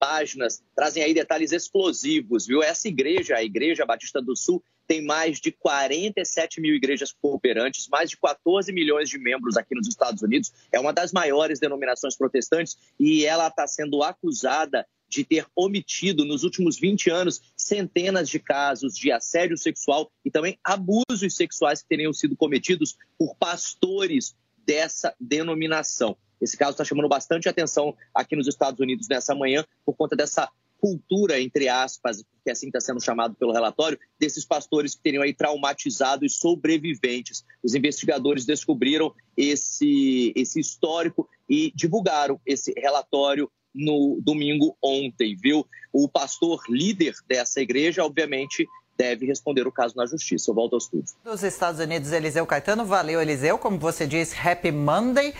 Páginas trazem aí detalhes explosivos, viu? Essa igreja, a Igreja Batista do Sul, tem mais de 47 mil igrejas cooperantes, mais de 14 milhões de membros aqui nos Estados Unidos. É uma das maiores denominações protestantes e ela está sendo acusada de ter omitido nos últimos 20 anos centenas de casos de assédio sexual e também abusos sexuais que teriam sido cometidos por pastores dessa denominação. Esse caso está chamando bastante atenção aqui nos Estados Unidos nessa manhã por conta dessa cultura, entre aspas, que assim está sendo chamado pelo relatório, desses pastores que teriam aí traumatizado os sobreviventes. Os investigadores descobriram esse, esse histórico e divulgaram esse relatório no domingo ontem, viu? O pastor líder dessa igreja, obviamente, deve responder o caso na justiça. Eu volto ao estúdio. Dos Estados Unidos, Eliseu Caetano. Valeu, Eliseu. Como você disse, Happy Monday.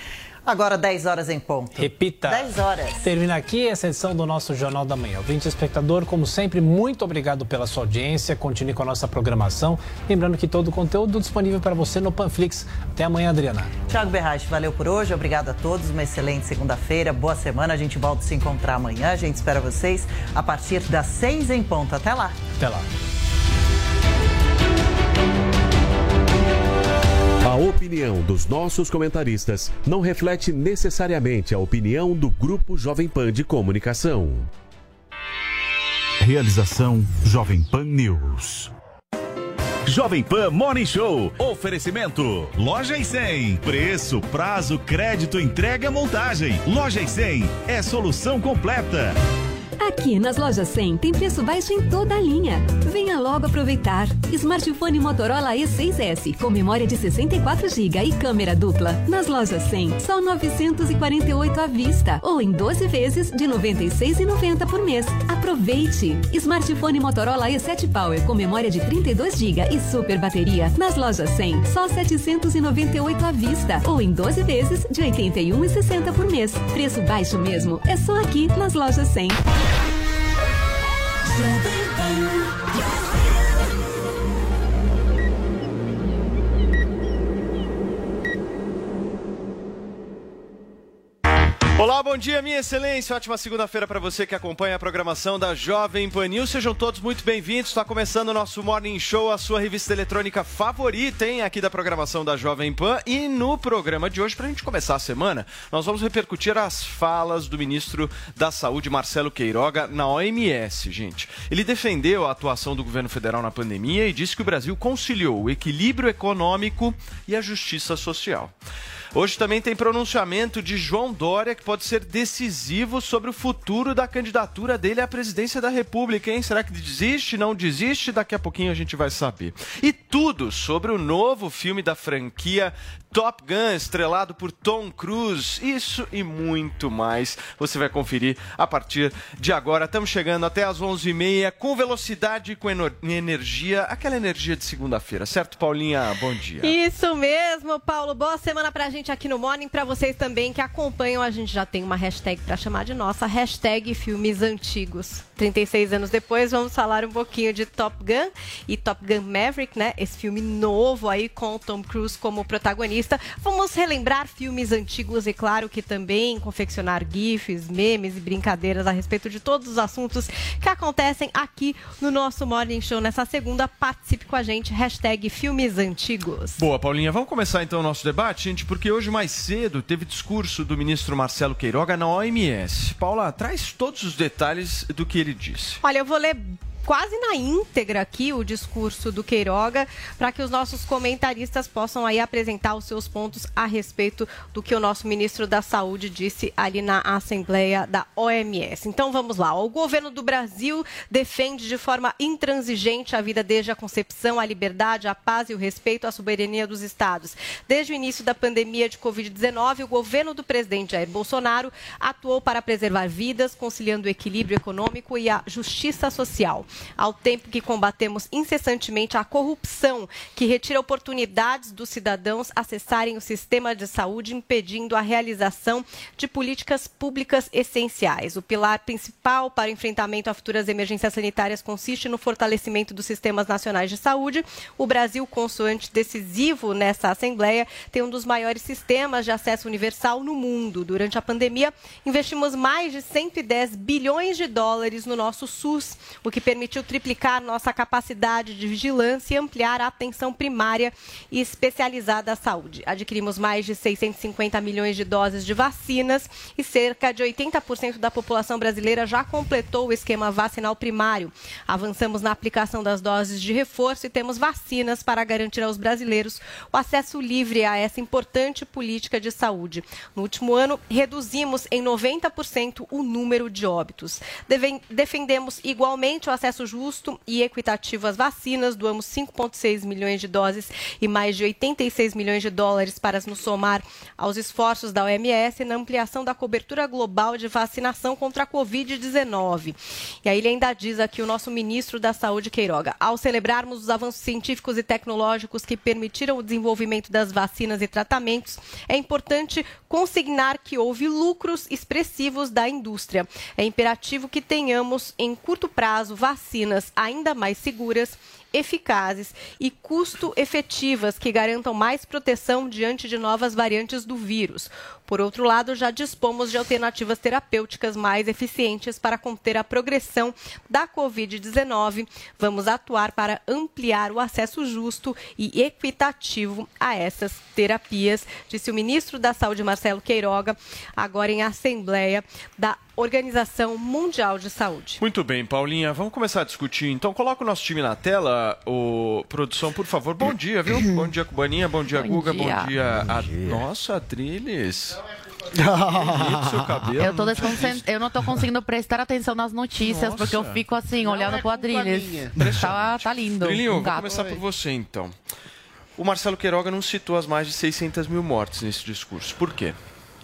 Agora 10 horas em ponto. Repita. 10 horas. Termina aqui essa edição do nosso Jornal da Manhã. Ouvinte espectador, como sempre, muito obrigado pela sua audiência. Continue com a nossa programação. Lembrando que todo o conteúdo disponível para você no Panflix. Até amanhã, Adriana. Tiago Berrache, valeu por hoje. Obrigado a todos. Uma excelente segunda-feira. Boa semana. A gente volta a se encontrar amanhã. A gente espera vocês a partir das 6 em ponto. Até lá. Até lá. A opinião dos nossos comentaristas não reflete necessariamente a opinião do Grupo Jovem Pan de Comunicação. Realização Jovem Pan News. Jovem Pan Morning Show. Oferecimento. Loja e 100. Preço, prazo, crédito, entrega, montagem. Loja e 100 é solução completa. Aqui nas lojas 100 tem preço baixo em toda a linha. Venha logo aproveitar. Smartphone Motorola E6S com memória de 64 GB e câmera dupla. Nas lojas 100, só 948 à vista ou em 12 vezes de 96,90 por mês. Aproveite. Smartphone Motorola E7 Power com memória de 32 GB e super bateria. Nas lojas 100, só 798 à vista ou em 12 vezes de 81,60 por mês. Preço baixo mesmo. É só aqui nas lojas 100. to be you. Olá, bom dia, minha excelência. Ótima segunda-feira para você que acompanha a programação da Jovem Pan News. Sejam todos muito bem-vindos. Está começando o nosso Morning Show, a sua revista eletrônica favorita, hein? Aqui da programação da Jovem Pan. E no programa de hoje, para a gente começar a semana, nós vamos repercutir as falas do ministro da Saúde, Marcelo Queiroga, na OMS, gente. Ele defendeu a atuação do governo federal na pandemia e disse que o Brasil conciliou o equilíbrio econômico e a justiça social. Hoje também tem pronunciamento de João Dória, que pode ser decisivo sobre o futuro da candidatura dele à presidência da República, hein? Será que desiste? Não desiste? Daqui a pouquinho a gente vai saber. E tudo sobre o novo filme da franquia Top Gun, estrelado por Tom Cruise. Isso e muito mais você vai conferir a partir de agora. Estamos chegando até às 11h30 com velocidade e com energia, aquela energia de segunda-feira, certo, Paulinha? Bom dia. Isso mesmo, Paulo. Boa semana pra gente aqui no Morning. Pra vocês também que acompanham, a gente já tem uma hashtag pra chamar de nossa, hashtag filmes antigos. 36 anos depois, vamos falar um pouquinho de Top Gun e Top Gun Maverick, né? Esse filme novo aí com o Tom Cruise como protagonista. Vamos relembrar filmes antigos e, claro, que também confeccionar GIFs, memes e brincadeiras a respeito de todos os assuntos que acontecem aqui no nosso Morning Show nessa segunda. Participe com a gente, hashtag filmes antigos. Boa, Paulinha. Vamos começar então o nosso debate, gente, porque hoje mais cedo teve discurso do ministro Marcelo Queiroga na OMS. Paula, traz todos os detalhes do que ele disse. Olha, eu vou ler quase na íntegra aqui o discurso do Queiroga para que os nossos comentaristas possam aí apresentar os seus pontos a respeito do que o nosso ministro da Saúde disse ali na Assembleia da OMS. Então vamos lá. O governo do Brasil defende de forma intransigente a vida desde a concepção, a liberdade, a paz e o respeito à soberania dos estados. Desde o início da pandemia de Covid-19, o governo do presidente Jair Bolsonaro atuou para preservar vidas, conciliando o equilíbrio econômico e a justiça social ao tempo que combatemos incessantemente a corrupção, que retira oportunidades dos cidadãos acessarem o sistema de saúde, impedindo a realização de políticas públicas essenciais. O pilar principal para o enfrentamento a futuras emergências sanitárias consiste no fortalecimento dos sistemas nacionais de saúde. O Brasil, consoante decisivo nessa Assembleia, tem um dos maiores sistemas de acesso universal no mundo. Durante a pandemia, investimos mais de 110 bilhões de dólares no nosso SUS, o que permite permitiu triplicar nossa capacidade de vigilância e ampliar a atenção primária e especializada à saúde. Adquirimos mais de 650 milhões de doses de vacinas e cerca de 80% da população brasileira já completou o esquema vacinal primário. Avançamos na aplicação das doses de reforço e temos vacinas para garantir aos brasileiros o acesso livre a essa importante política de saúde. No último ano, reduzimos em 90% o número de óbitos. Defendemos igualmente o acesso acesso justo e equitativo às vacinas, doamos 5,6 milhões de doses e mais de 86 milhões de dólares para nos somar aos esforços da OMS na ampliação da cobertura global de vacinação contra a Covid-19. E aí ele ainda diz aqui o nosso ministro da Saúde, Queiroga, ao celebrarmos os avanços científicos e tecnológicos que permitiram o desenvolvimento das vacinas e tratamentos, é importante consignar que houve lucros expressivos da indústria. É imperativo que tenhamos em curto prazo vacinas vacinas ainda mais seguras eficazes e custo-efetivas que garantam mais proteção diante de novas variantes do vírus. Por outro lado, já dispomos de alternativas terapêuticas mais eficientes para conter a progressão da Covid-19. Vamos atuar para ampliar o acesso justo e equitativo a essas terapias, disse o ministro da Saúde, Marcelo Queiroga, agora em Assembleia da Organização Mundial de Saúde. Muito bem, Paulinha, vamos começar a discutir. Então, coloca o nosso time na tela o produção, por favor. Bom dia, viu? Bom dia, Cubaninha. Bom dia, bom Guga. Dia. Bom dia. Bom dia. A... Nossa, Triles. eu, tô eu não estou conseguindo prestar atenção nas notícias Nossa. porque eu fico assim, não olhando é pro Adriles. Tá, tá lindo. Trilinho, um vou começar por você então. O Marcelo Queiroga não citou as mais de 600 mil mortes nesse discurso. Por quê?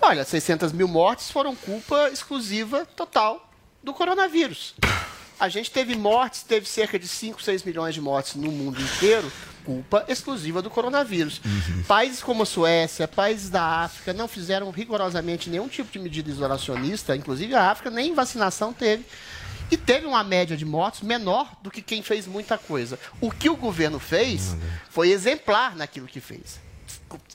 Olha, 600 mil mortes foram culpa exclusiva total do coronavírus. A gente teve mortes, teve cerca de 5, 6 milhões de mortes no mundo inteiro, culpa exclusiva do coronavírus. Uhum. Países como a Suécia, países da África, não fizeram rigorosamente nenhum tipo de medida isolacionista, inclusive a África nem vacinação teve. E teve uma média de mortes menor do que quem fez muita coisa. O que o governo fez foi exemplar naquilo que fez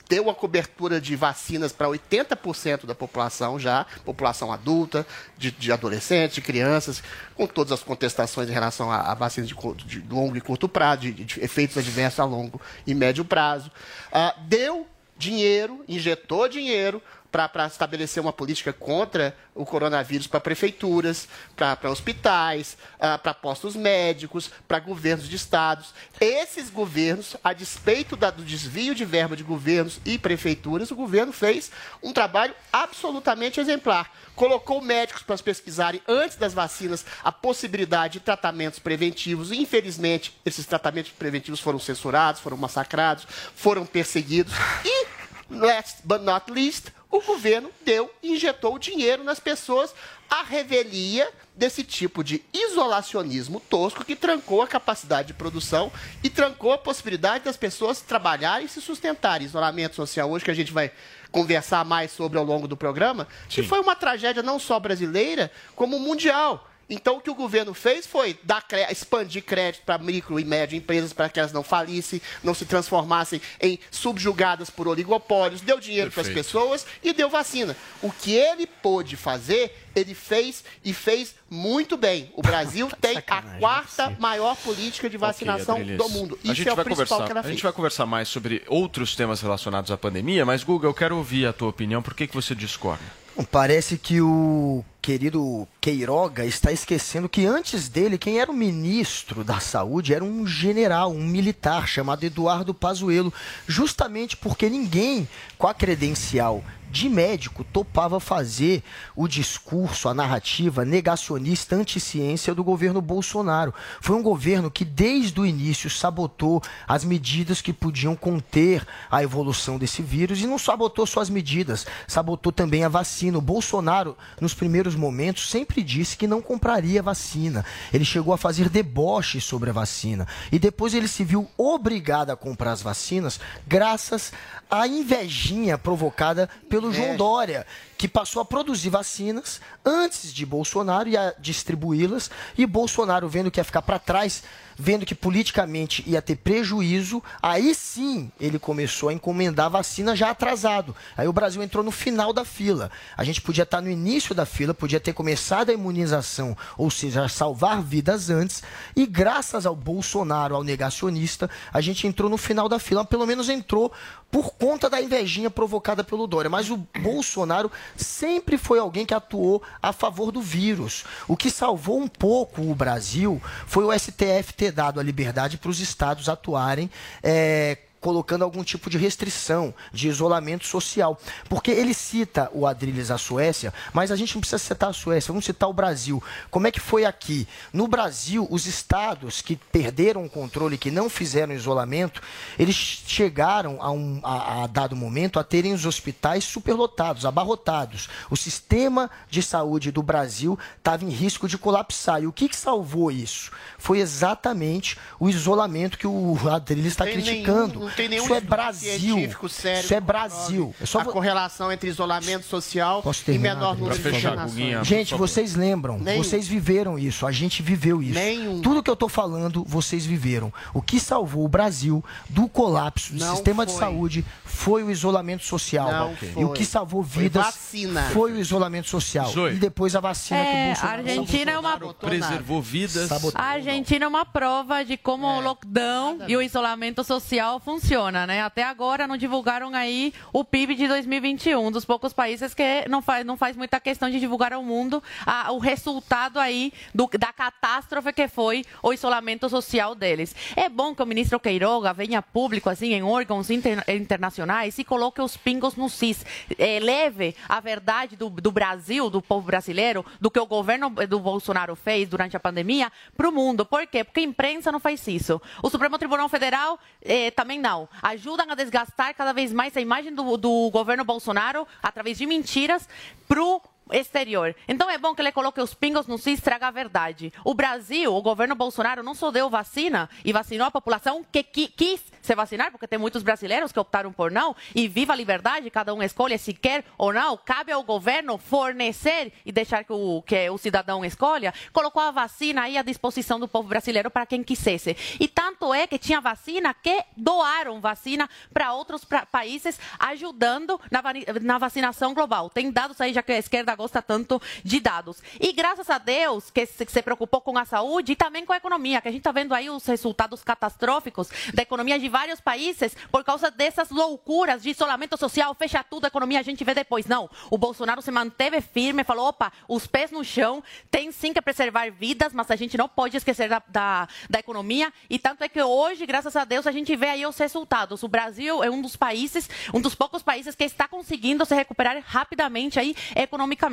deu a cobertura de vacinas para 80% da população já, população adulta, de, de, adolescentes, de crianças, com todas as contestações em relação a, a vacinas de, de, longo e curto prazo, de, de, efeitos adversos a longo e médio prazo. Uh, deu dinheiro, injetou dinheiro para estabelecer uma política contra o coronavírus para prefeituras, para hospitais, uh, para postos médicos, para governos de estados. Esses governos, a despeito da, do desvio de verba de governos e prefeituras, o governo fez um trabalho absolutamente exemplar. Colocou médicos para pesquisarem antes das vacinas a possibilidade de tratamentos preventivos. Infelizmente, esses tratamentos preventivos foram censurados, foram massacrados, foram perseguidos. E, last but not least, o governo deu, injetou dinheiro nas pessoas, a revelia desse tipo de isolacionismo tosco que trancou a capacidade de produção e trancou a possibilidade das pessoas trabalharem e se sustentarem. Isolamento social hoje, que a gente vai conversar mais sobre ao longo do programa, Sim. que foi uma tragédia não só brasileira, como mundial. Então, o que o governo fez foi dar, expandir crédito para micro e médio empresas para que elas não falissem, não se transformassem em subjugadas por oligopólios, deu dinheiro para as pessoas e deu vacina. O que ele pôde fazer, ele fez e fez muito bem. O Brasil tem a quarta maior política de vacinação okay, do mundo. Isso é o principal que ela fez. A gente vai conversar mais sobre outros temas relacionados à pandemia, mas, Guga, eu quero ouvir a tua opinião. Por que, que você discorda? Parece que o querido Queiroga está esquecendo que antes dele, quem era o ministro da Saúde era um general, um militar chamado Eduardo Pazuello, justamente porque ninguém com a credencial de médico topava fazer o discurso, a narrativa negacionista anti-ciência do governo Bolsonaro. Foi um governo que desde o início sabotou as medidas que podiam conter a evolução desse vírus e não sabotou só as medidas, sabotou também a vacina. O Bolsonaro, nos primeiros momentos, sempre disse que não compraria vacina. Ele chegou a fazer deboche sobre a vacina e depois ele se viu obrigado a comprar as vacinas graças à invejinha provocada pelo João Dória, que passou a produzir vacinas antes de Bolsonaro e a distribuí-las, e Bolsonaro, vendo que ia ficar para trás, vendo que politicamente ia ter prejuízo, aí sim ele começou a encomendar vacina já atrasado. Aí o Brasil entrou no final da fila. A gente podia estar no início da fila, podia ter começado a imunização, ou seja, salvar vidas antes, e graças ao Bolsonaro, ao negacionista, a gente entrou no final da fila, pelo menos entrou por conta da invejinha provocada pelo Dória. Mas o Bolsonaro sempre foi alguém que atuou a favor do vírus. O que salvou um pouco o Brasil foi o STF ter dado a liberdade para os estados atuarem. É, colocando algum tipo de restrição, de isolamento social. Porque ele cita o Adrilles a Suécia, mas a gente não precisa citar a Suécia, vamos citar o Brasil. Como é que foi aqui? No Brasil, os estados que perderam o controle, que não fizeram isolamento, eles chegaram a, um, a, a dado momento a terem os hospitais superlotados, abarrotados. O sistema de saúde do Brasil estava em risco de colapsar. E o que, que salvou isso? Foi exatamente o isolamento que o Adrilles está criticando. Nenhum, não tem nenhum Isso é Brasil. científico sério. Isso é Brasil. É só a correlação entre isolamento social e menor número de internações. Gente, vocês lembram, Nenhum. vocês viveram isso, a gente viveu isso. Tudo que eu tô falando, vocês viveram. O que salvou o Brasil do colapso do Não sistema de foi. saúde foi o isolamento social. Não E o foi. que salvou Foi vidas vacina. foi o isolamento social. Zoe. E depois a vacina que o É, a Argentina é uma Preservou vidas. A Argentina é uma prova de como o lockdown e o isolamento social funciona, né? Até agora não divulgaram aí o PIB de 2021, um dos poucos países que não faz, não faz muita questão de divulgar ao mundo a- o resultado aí do- da catástrofe que foi o isolamento social deles. É bom que o ministro Queiroga venha público, assim, em órgãos inter- internacionais e coloque os pingos no cis. É, leve a verdade do, do Brasil, do povo brasileiro, do que o governo do Bolsonaro fez durante a pandemia para o mundo. Por quê? Porque a imprensa não faz isso. O Supremo Tribunal Federal eh, também não. Ajudam a desgastar cada vez mais a imagem do, do governo Bolsonaro através de mentiras pro exterior. Então é bom que ele coloque os pingos no cis e traga a verdade. O Brasil, o governo Bolsonaro não só deu vacina e vacinou a população que qui- quis se vacinar, porque tem muitos brasileiros que optaram por não, e viva a liberdade, cada um escolhe se quer ou não, cabe ao governo fornecer e deixar que o, que o cidadão escolha, colocou a vacina aí à disposição do povo brasileiro para quem quisesse. E tanto é que tinha vacina que doaram vacina para outros pra- países, ajudando na, na vacinação global. Tem dados aí, já que a esquerda gosta tanto de dados. E graças a Deus que se, preocupou com a saúde e também com a economia, que a gente está vendo aí os resultados catastróficos da economia de vários países por causa dessas loucuras de isolamento social, fecha tudo, a economia a gente vê depois. Não, o Bolsonaro se manteve firme, falou, opa, os pés no chão, tem sim que preservar vidas, mas a gente não pode esquecer da, da, da economia. E tanto é que hoje, graças a Deus, a gente vê aí os resultados. O Brasil é um dos países, um dos poucos países que está conseguindo se recuperar rapidamente aí economicamente.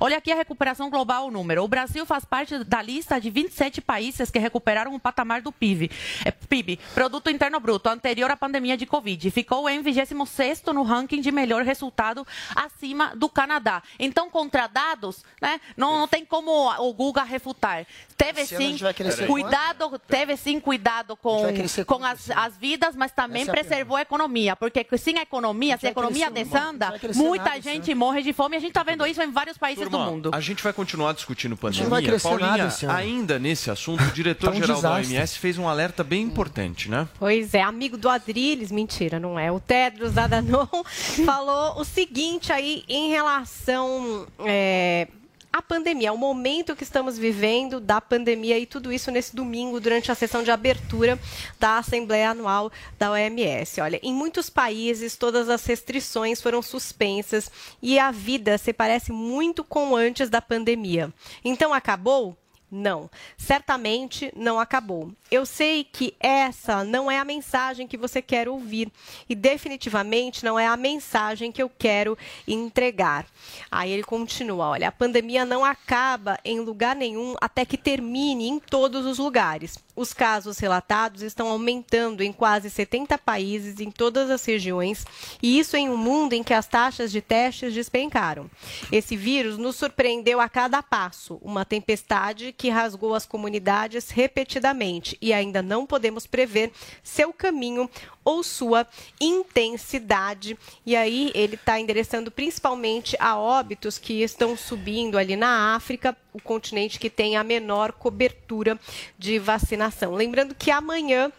Olha aqui a recuperação global, o número. O Brasil faz parte da lista de 27 países que recuperaram o patamar do PIB, é, PIB, Produto Interno Bruto, anterior à pandemia de Covid. Ficou em 26º no ranking de melhor resultado acima do Canadá. Então, contra dados, né, não, não tem como o Guga refutar. Teve sim cuidado, teve sim cuidado com, com as, as vidas, mas também Essa é a preservou a economia, porque sem a economia, se a economia desanda, muita nada gente morre de fome. A gente está vendo isso em vários países Turma, do mundo. A gente vai continuar discutindo não pandemia. vai crescer Paulinha, nada esse ano. ainda nesse assunto, o diretor-geral Tá um da. OMS fez um alerta bem importante, né? Pois é, amigo do Adrilles, mentira, não é? O Tedros Adhanom falou o seguinte aí em relação é, a pandemia, o momento que estamos vivendo da pandemia e tudo isso nesse domingo durante a sessão de abertura da Assembleia Anual da OMS. Olha, em muitos países todas as restrições foram suspensas e a vida se parece muito com antes da pandemia. Então acabou? Não, certamente não acabou. Eu sei que essa não é a mensagem que você quer ouvir e definitivamente não é a mensagem que eu quero entregar. Aí ele continua: olha, a pandemia não acaba em lugar nenhum até que termine em todos os lugares. Os casos relatados estão aumentando em quase 70 países em todas as regiões, e isso em um mundo em que as taxas de testes despencaram. Esse vírus nos surpreendeu a cada passo, uma tempestade que rasgou as comunidades repetidamente e ainda não podemos prever seu caminho ou sua intensidade. E aí ele está endereçando principalmente a óbitos que estão subindo ali na África, o continente que tem a menor cobertura de vacinação. Lembrando que amanhã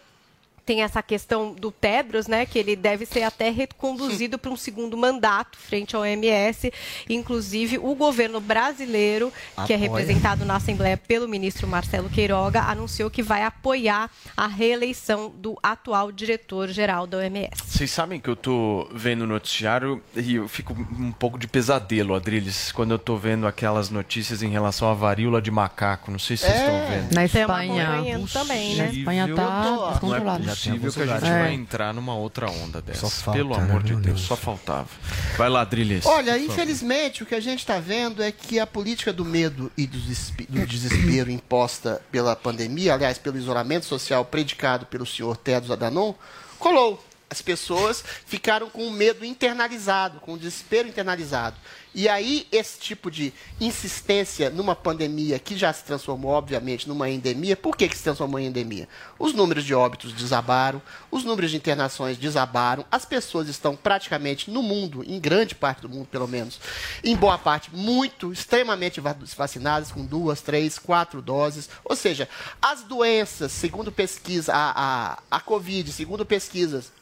tem essa questão do Tedros, né, que ele deve ser até reconduzido para um segundo mandato frente ao OMS. Inclusive, o governo brasileiro, que é representado na Assembleia pelo ministro Marcelo Queiroga, anunciou que vai apoiar a reeleição do atual diretor-geral da OMS. Vocês sabem que eu tô vendo o noticiário e eu fico um pouco de pesadelo, Adriles, quando eu tô vendo aquelas notícias em relação à varíola de macaco. Não sei se vocês É. estão vendo. Na Espanha. também, né? Na Espanha tá descontrolado. É possível que a gente É. vai entrar numa outra onda dessa. falta, Pelo amor de Deus, Deus. só faltava. Vai lá, Adriles. Olha, infelizmente, o que a gente está vendo é que a política do medo e do desespe- do desespero imposta pela pandemia, aliás, pelo isolamento social predicado pelo senhor Tedros Adhanom, colou. As pessoas ficaram com o medo internalizado, com o desespero internalizado. E aí, esse tipo de insistência numa pandemia que já se transformou, obviamente, numa endemia, por que, que se transformou em endemia? Os números de óbitos desabaram, os números de internações desabaram, as pessoas estão praticamente no mundo, em grande parte do mundo pelo menos, em boa parte, muito, extremamente va- vacinadas, com duas, três, quatro doses. Ou seja, as doenças, segundo pesquisa, a, a, a Covid, segundo pesquisas,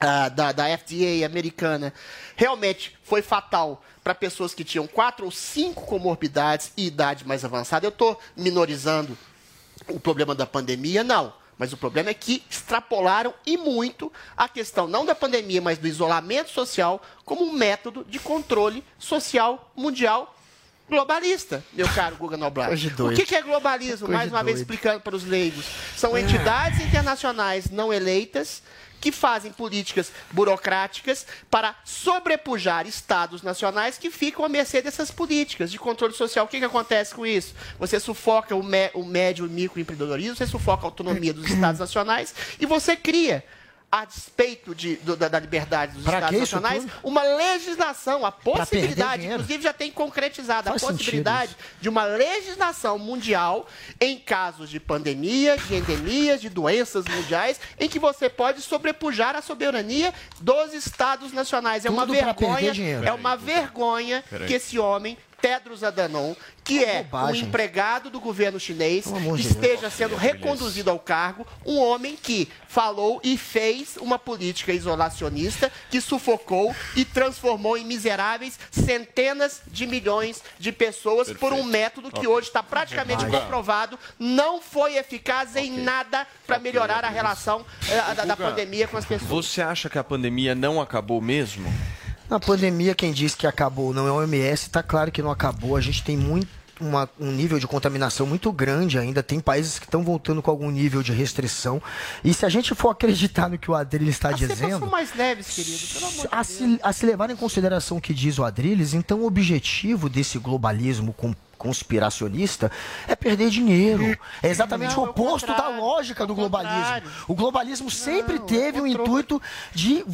ah, da, da FDA americana realmente foi fatal para pessoas que tinham quatro ou cinco comorbidades e idade mais avançada. Eu estou minorizando o problema da pandemia, não. Mas o problema é que extrapolaram e muito a questão não da pandemia, mas do isolamento social como um método de controle social mundial globalista, meu caro Guga Noblar. O que, que é globalismo? Coisa Mais uma vez doido. explicando para os leigos. São entidades internacionais não eleitas que fazem políticas burocráticas para sobrepujar estados nacionais que ficam à mercê dessas políticas de controle social. O que, que acontece com isso? Você sufoca o, mé- o médio e microempreendedorismo, você sufoca a autonomia dos estados nacionais e você cria a despeito de- do- da, da liberdade dos Pra estados nacionais, tudo? uma legislação, a possibilidade, inclusive já tem concretizado Faz a sentido possibilidade de uma legislação mundial em casos de pandemia, de endemias, de doenças mundiais, em que você pode sobrepujar a soberania dos estados nacionais. É uma Tudo perder vergonha, é uma vergonha que esse homem Tedros Adhanom, que é bobagem. um empregado do governo chinês, esteja sendo reconduzido ao cargo, um homem que falou e fez uma política isolacionista que sufocou e transformou em miseráveis centenas de milhões de pessoas por um método que hoje está praticamente Guga. comprovado não foi eficaz em nada para melhorar a relação eh, da, da pandemia com as pessoas. Você acha que a pandemia não acabou mesmo? Na pandemia, quem diz que acabou não é o OMS, está claro que não acabou. A gente tem muito. uma- um nível de contaminação muito grande ainda. Tem países que estão voltando com algum nível de restrição. E se a gente for acreditar no que o Adriles está dizendo. são mais leves, querido, pelo amor de a se, a se levar em consideração o que diz o Adriles, então o objetivo desse globalismo com- conspiracionista é perder dinheiro. É exatamente Não, o é oposto da lógica do globalismo. O globalismo sempre teve o intuito de.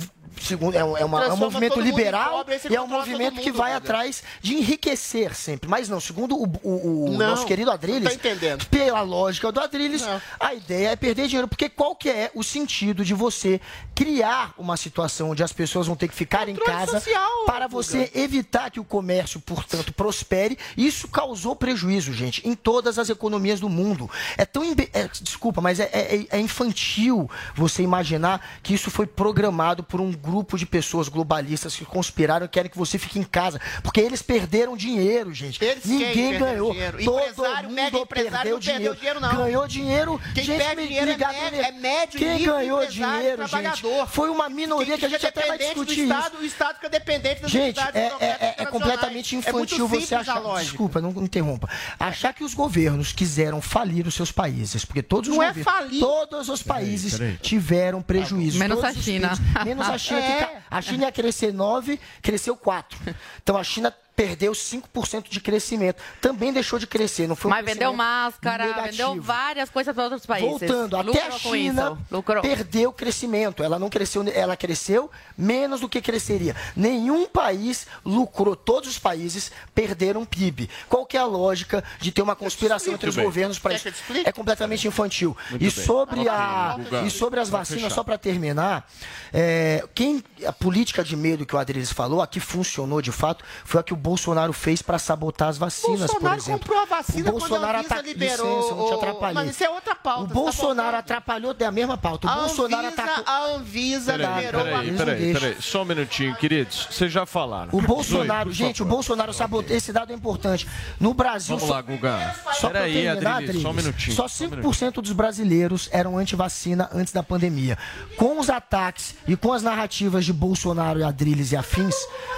Segundo, é, um- é uma- é um movimento mundo liberal pobre, e é um movimento todo que mundo, vai atrás de enriquecer sempre. Mas não, segundo o, o- o Não, nosso querido Adriles, não tá entendendo. pela lógica do Adriles, a ideia é perder dinheiro. Porque qual que é o sentido de você criar uma situação onde as pessoas vão ter que ficar em casa social, para você evitar que o comércio, portanto, prospere? Isso causou prejuízo, gente, em todas as economias do mundo. É tão. imbe- é, desculpa, mas é, é- é infantil você imaginar que isso foi programado por um grupo grupo de pessoas globalistas que conspiraram e querem que você fique em casa. Porque eles perderam dinheiro, gente. Eles Ninguém ganhou. dinheiro? Todo Empresário, mundo mega empresário perdeu não perdeu dinheiro, não. Ganhou dinheiro. Quem gente perde dinheiro é médio- é médio, Quem ganhou dinheiro, gente? Foi uma minoria que a gente até vai discutir do isso. Estado, o Estado fica dependente das Gente, é, é- é- é completamente É infantil você simples a achar. Desculpa, não interrompa. Achar que os governos quiseram falir os seus países, porque todos os Não é governos, falir. todos os países peraí. tiveram prejuízo. Menos a os China. países, menos a China. que É. ca- a China ia crescer 9, cresceu 4. Então a China perdeu 5% de crescimento. Também deixou de crescer, não foi um Mas vendeu máscara, negativo. vendeu várias coisas para outros países. Voltando, até Lucrou a com China perdeu crescimento. Ela não cresceu, ela cresceu menos do que cresceria. Nenhum país lucrou, todos os países perderam PIB. Qual que é a lógica de ter uma conspiração entre os bem. governos para isso? É completamente infantil. Muito e sobre a e sobre as vacinas, só para terminar, é, quem a política de medo que o Adriles falou, a que funcionou de fato, foi a que o Bolsonaro fez para sabotar as vacinas, por Bolsonaro exemplo. comprou a vacina o Bolsonaro quando a Anvisa ata- liberou. Licença, não te atrapalhei. Mas isso é outra pauta. O tá Bolsonaro voltando. atrapalhou da mesma pauta. O A Bolsonaro Anvisa, atacou. a Anvisa Peraí, liberou a peraí, peraí, não deixam. peraí. Só um minutinho, queridos. Vocês já falaram. O Bolsonaro, Zoe, por gente, o. Bolsonaro sabotou. Esse dado é importante. No Brasil. Vamos só- lá, Guga. Só pra Peraí, terminar, Adriles, só um minutinho. Só só um 5% dos brasileiros eram anti-vacina antes da pandemia. Com os ataques e com as narrativas de Bolsonaro e Adriles e afins,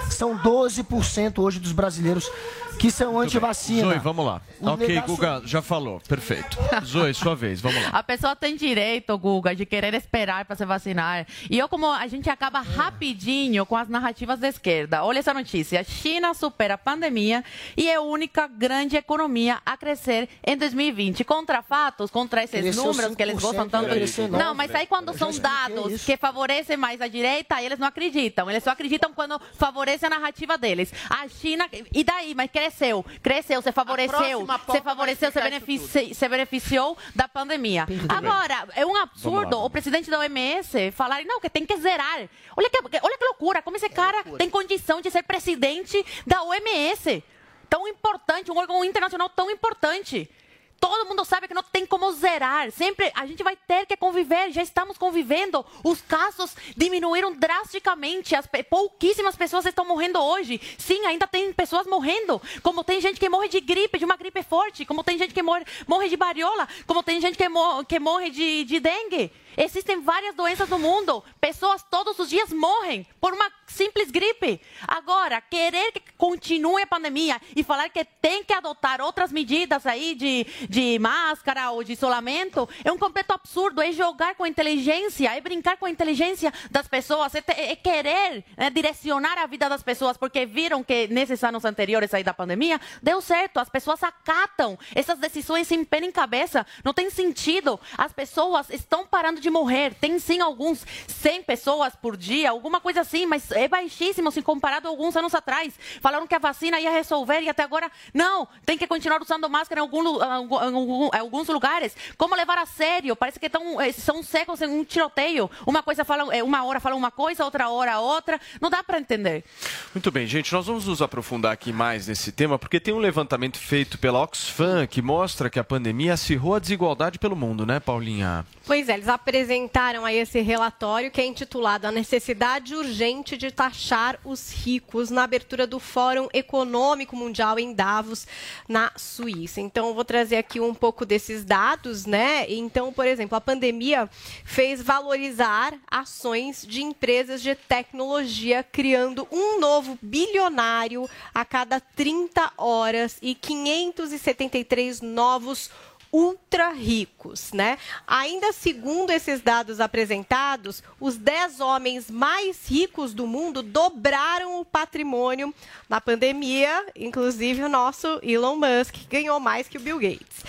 são 12% hoje dos brasileiros que são anti-vacina. Zoe, vamos lá. O ok, negacion- Guga, já falou. Perfeito. Zoe, sua vez, vamos lá. A pessoa tem direito, Guga, de querer esperar para se vacinar. E eu, como a gente acaba rapidinho com as narrativas da esquerda. Olha essa notícia. China supera a pandemia e é a única grande economia a crescer em 2020. Contra fatos, contra esses Cresceu números que eles 5%, gostam tanto crescer Não, nove. mas aí quando são dados isso. que favorecem mais a direita, eles não acreditam. Eles só acreditam quando favorece a narrativa deles. A China... E daí? Mas cresceu. Cresceu, você favoreceu. Você favoreceu, você benefici- se beneficiou da pandemia. Agora, é um absurdo lá. o presidente da OMS falar, não, que tem que zerar. Olha que, olha que loucura, como esse cara tem condição de ser presidente da OMS. Tão importante, um órgão internacional tão importante. Todo mundo sabe que não tem como zerar. Sempre a gente vai ter que conviver. Já estamos convivendo. Os casos diminuíram drasticamente. As pouquíssimas pessoas estão morrendo hoje. Sim, ainda tem pessoas morrendo. Como tem gente que morre de gripe, de uma gripe forte. Como tem gente que morre, morre de variola. Como tem gente que, mo- que morre de, de dengue. Existem várias doenças no mundo. Pessoas todos os dias morrem por uma simples gripe. Agora, querer que continue a pandemia e falar que tem que adotar outras medidas aí de, de máscara ou de isolamento é um completo absurdo. É jogar com a inteligência, é brincar com a inteligência das pessoas, é, é querer né, direcionar a vida das pessoas, porque viram que nesses anos anteriores aí da pandemia deu certo. As pessoas acatam essas decisões sem pé nem cabeça. Não tem sentido. As pessoas estão parando de morrer. Tem sim alguns 100 pessoas por dia, alguma coisa assim, mas é baixíssimo se comparado a alguns anos atrás. Falaram que a vacina ia resolver e até agora não. Tem que continuar usando máscara em, algum algum- algum- alguns lugares. Como levar a sério? Parece que tão, eh, são cegos em um tiroteio. Uma coisa fala, eh, uma hora fala uma coisa, outra hora outra. Não dá para entender. Muito bem, gente, nós vamos nos aprofundar aqui mais nesse tema, porque tem um levantamento feito pela Oxfam que mostra que a pandemia acirrou a desigualdade pelo mundo, né, Paulinha? Pois é, eles apresentaram aí esse relatório que é intitulado A Necessidade Urgente de Taxar os Ricos na abertura do Fórum Econômico Mundial em Davos, na Suíça. Então, eu vou trazer aqui um pouco desses dados, né? Então, por exemplo, a pandemia fez valorizar ações de empresas de tecnologia, criando um novo bilionário a cada 30 horas e 573 novos ultra ricos, né? Ainda segundo esses dados apresentados, os 10 homens mais ricos do mundo dobraram o patrimônio na pandemia, inclusive o nosso Elon Musk, que ganhou mais que o Bill Gates.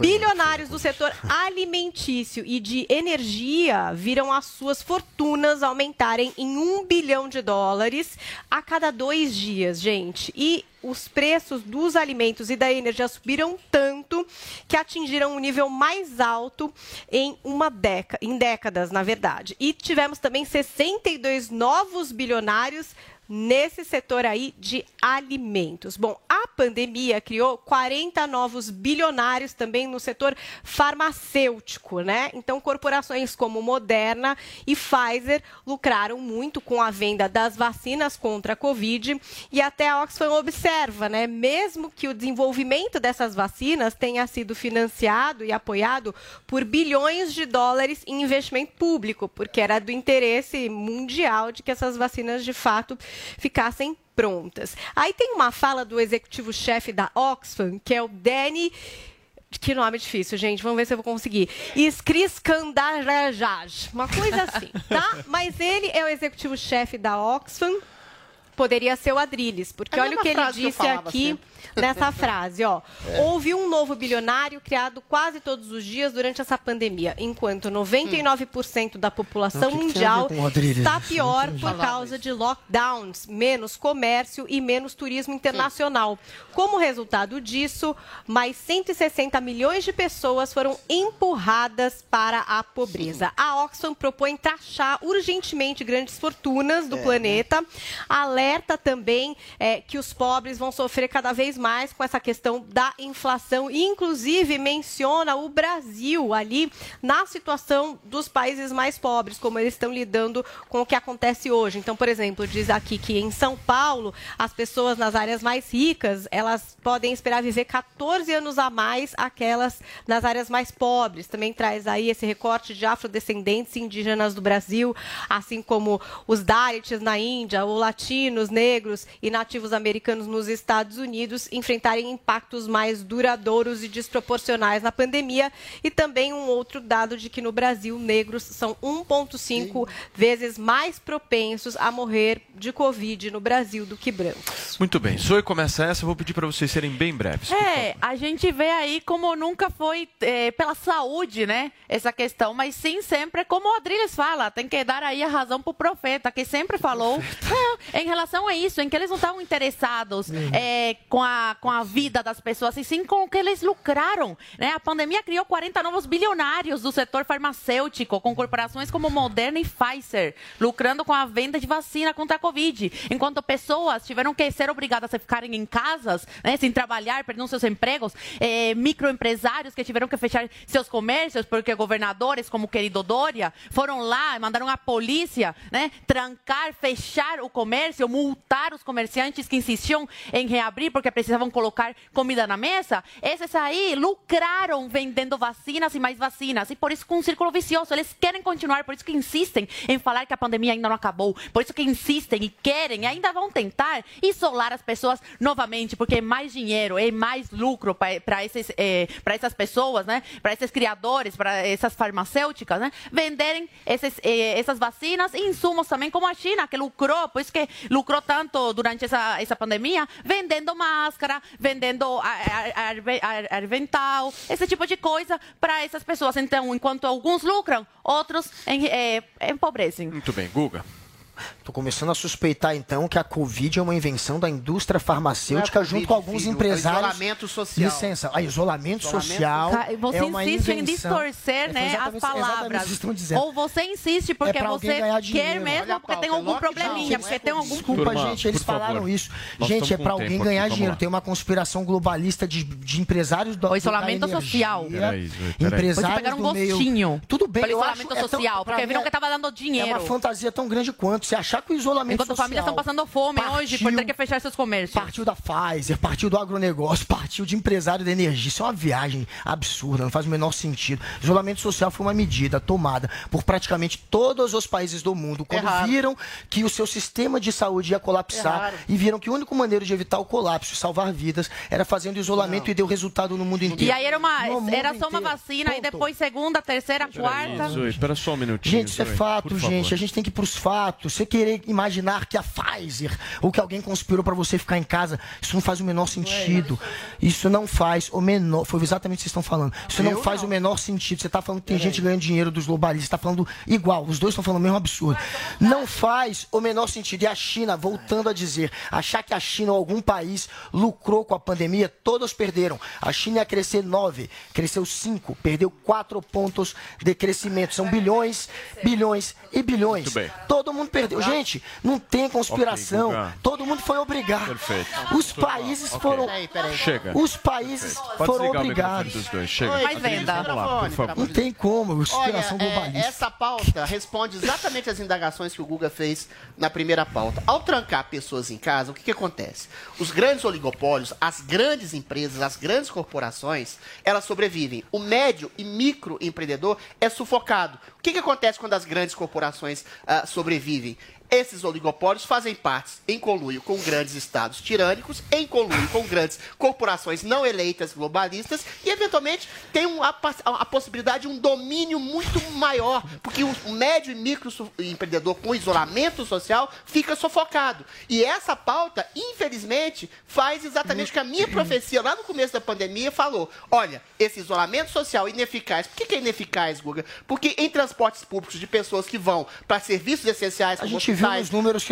Bilionários do setor alimentício e de energia viram as suas fortunas aumentarem em um bilhão de dólares a cada dois dias, gente. E os preços dos alimentos e da energia subiram tanto que atingiram um nível mais alto em uma década, em décadas, na verdade. E tivemos também 62 novos bilionários nesse setor aí de alimentos. Bom, a pandemia criou 40 novos bilionários também no setor farmacêutico, né? Então, corporações como Moderna e Pfizer lucraram muito com a venda das vacinas contra a Covid e até a Oxfam observa, né? Mesmo que o desenvolvimento dessas vacinas tenha sido financiado e apoiado por bilhões de dólares em investimento público, porque era do interesse mundial de que essas vacinas de fato ficassem prontas. Aí tem uma fala do executivo-chefe da Oxfam, que é o Danny que nome difícil, gente. Vamos ver se eu vou conseguir. Iskriskandarajaj. Uma coisa assim, tá? Mas ele é o executivo-chefe da Oxfam. Poderia ser o Adrilles, porque É olha o que ele que disse falava aqui sempre. Nessa frase, ó. É. Houve um novo bilionário criado quase todos os dias durante essa pandemia, enquanto 99% da população que mundial está pior por causa de lockdowns, menos comércio e menos turismo internacional. Como resultado disso, mais 160 milhões de pessoas foram empurradas para a pobreza. A Oxfam propõe taxar urgentemente grandes fortunas do É. planeta, alerta também é, que os pobres vão sofrer cada vez mais com essa questão da inflação e, inclusive, menciona o Brasil ali na situação dos países mais pobres, como eles estão lidando com o que acontece hoje. Então, por exemplo, diz aqui que em São Paulo, as pessoas nas áreas mais ricas, elas podem esperar viver 14 anos a mais aquelas nas áreas mais pobres. Também traz aí esse recorte de afrodescendentes indígenas do Brasil, assim como os Dalits na Índia, ou latinos, negros e nativos americanos nos Estados Unidos enfrentarem impactos mais duradouros e desproporcionais na pandemia. E também um outro dado de que no Brasil, negros são 1,5 vezes mais propensos a morrer de Covid no Brasil do que brancos. Muito bem. Zoe começa essa, eu vou pedir para vocês serem bem breves. É, a gente vê aí como nunca foi é, pela saúde, né, essa questão, mas sim sempre, como o Adriles fala, tem que dar aí a razão pro profeta, que sempre falou é, em relação a isso, em que eles não estavam interessados é, com, a, com a vida das pessoas, e sim com o que eles lucraram, né? A pandemia criou 40 novos bilionários do setor farmacêutico, com corporações como Moderna e Pfizer, lucrando com a venda de vacina contra a Covid, enquanto pessoas tiveram que ser obrigadas a ficarem em casas, né, sem trabalhar, perdendo seus empregos, eh, microempresários que tiveram que fechar seus comércios porque governadores, como o querido Dória, foram lá, mandaram a polícia, né, trancar, fechar o comércio, multar os comerciantes que insistiam em reabrir porque precisavam colocar comida na mesa. Esses aí lucraram vendendo vacinas e mais vacinas. E por isso com um círculo vicioso. Eles querem continuar, por isso que insistem em falar que a pandemia ainda não acabou. Por isso que insistem e querem e ainda vão tentar isolar as pessoas novamente, porque é mais dinheiro, é mais lucro para esses, eh, para essas pessoas, né? Para esses criadores, para essas farmacêuticas, né? Venderem esses, eh, essas vacinas e insumos também, como a China, que lucrou, por isso que lucrou tanto durante essa, essa pandemia, vendendo máscara, vendendo ar- ar- ar- arvental, esse tipo de coisa para essas pessoas. Então, enquanto alguns lucram, outros em- eh, empobrecem. Muito bem, Guga. Tô começando a suspeitar, então, que a Covid é uma invenção da indústria farmacêutica é Covid, junto com alguns filho, é empresários. isolamento social. Licença, a isolamento, Isolamento social. Você é uma insiste em invenção. distorcer É, né, as palavras. vocês estão dizendo. Ou você insiste porque É você quer dinheiro. mesmo, Olha porque tem algum probleminha, não porque é tem algum Desculpa, Turma, gente, eles favor. falaram isso. Nós gente, é pra com alguém tempo ganhar dinheiro. lá. Tem uma conspiração globalista de, de empresários do O isolamento energia, social. Peraí, peraí. Empresários pegaram um do meio- gostinho Tudo bem, pelo eu acho- isolamento é tão- social, porque viram é- que estava dando É dinheiro. uma fantasia tão grande quanto. Você achar que o isolamento Enquanto social... famílias estão passando fome hoje por ter que fechar seus comércios. Partiu da Pfizer, partiu do agronegócio, partiu de empresário da energia. Isso é uma viagem absurda, não faz o menor sentido. Isolamento social foi uma medida tomada por praticamente todos os países do mundo quando Errado. viram que o seu sistema de saúde ia colapsar Errado. e viram que a única maneira de evitar o colapso e salvar vidas era fazendo isolamento e deu resultado no mundo inteiro. E aí era, uma, era só uma inteiro. vacina, e Ponto. depois segunda, terceira, quarta. Espera só um minutinho. Gente, isso é fato, gente. A gente tem que ir pros fatos. Você querer imaginar que a Pfizer ou que alguém conspirou pra você ficar em casa, isso não faz o menor sentido. Isso não faz o menor. Foi exatamente o que vocês estão falando. Isso não faz o menor sentido. Você tá falando que tem gente ganhando dinheiro dos globalistas. Você tá falando igual. Os dois estão falando o mesmo absurdo. Não faz o menor sentido. E a China, voltando a dizer, achar que a China ou algum país lucrou com a pandemia, todos perderam. A China ia crescer 9, cresceu 5, perdeu 4 pontos de crescimento. São bilhões, bilhões e bilhões. Muito bem. Todo mundo perdeu. Gente, não tem conspiração. Ok, Guga. Todo mundo foi obrigado. Perfeito. Os países Ok. foram. Chega. Os países Perfeito. Foram obrigados. dos dois. Chega. Oi, Adriles, venda. Não tem como. Olha, Conspiração é, globalista. essa pauta responde exatamente às indagações que o Guga fez na primeira pauta. Ao trancar pessoas em casa, o que, que acontece? Os grandes oligopólios, as grandes empresas, as grandes corporações, elas sobrevivem. O médio e microempreendedor é sufocado. O que, que acontece quando as grandes corporações ah, sobrevivem? Esses oligopólios fazem parte em conluio com grandes estados tirânicos, em conluio com grandes corporações não eleitas globalistas e, eventualmente, tem um- a, a- possibilidade de um domínio muito maior, porque o, médio e micro empreendedor com isolamento social fica sufocado. E essa pauta, infelizmente, faz exatamente o que a minha profecia lá no começo da pandemia falou. Olha, esse isolamento social ineficaz. Por que, que é ineficaz, Guga? Porque em transportes públicos de pessoas que vão para serviços essenciais, A como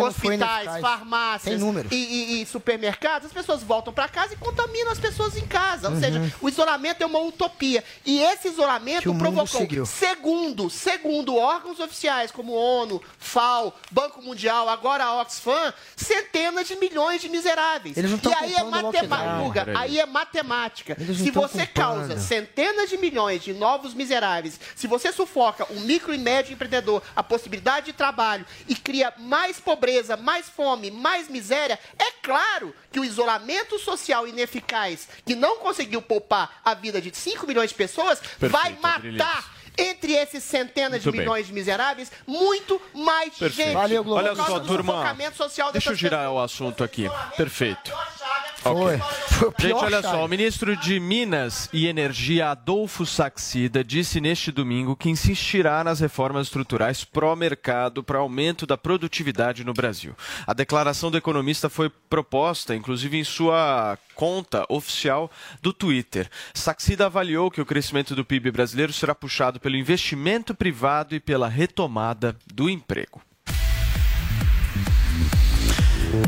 hospitais, hospitais, farmácias Tem números. E, e- e supermercados, as pessoas voltam para casa e contaminam as pessoas em casa. Ou Uhum. seja, o isolamento é uma utopia. E esse isolamento provocou, segundo, segundo órgãos oficiais como ONU, FAO, Banco Mundial, agora a Oxfam, centenas de milhões de miseráveis. Eles não e aí é matemática. Guga, aí é matemática. Se você culpando. causa centenas de milhões de novos miseráveis, se você sufoca o micro e médio empreendedor, a possibilidade de trabalho e cria mais pobreza, mais fome, mais miséria, é claro que o isolamento social ineficaz, que não conseguiu poupar a vida de 5 milhões de pessoas, vai Adriles. matar entre esses centenas Muito de bem. milhões de miseráveis, muito mais Perfeito. gente. Olha por causa só, turma. Deixa eu girar o assunto aqui. Perfeito. Foi. Ok. Foi Gente, olha só, o ministro de Minas e Energia, Adolfo Saxida, disse neste domingo que insistirá nas reformas estruturais pró-mercado para aumento da produtividade no Brasil. A declaração do economista foi proposta, inclusive, em sua conta oficial do Twitter. Saxida avaliou que o crescimento do PIB brasileiro será puxado pelo investimento privado e pela retomada do emprego.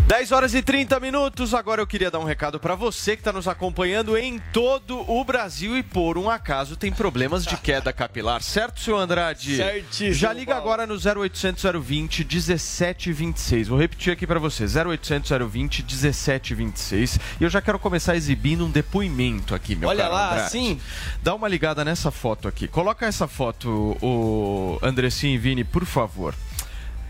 10 horas e 30 minutos. Agora eu queria dar um recado para você que está nos acompanhando em todo o Brasil e por um acaso tem problemas de queda capilar, certo, seu Andrade? Certíssimo, Já liga Paulo. agora no 0800 020 1726. Vou repetir aqui para você: 0800 020 1726. E eu já quero começar exibindo um depoimento aqui, meu Olha caro lá, Andrade. assim? Dá uma ligada nessa foto aqui. Coloca essa foto, o Andressinho e Vini, por favor.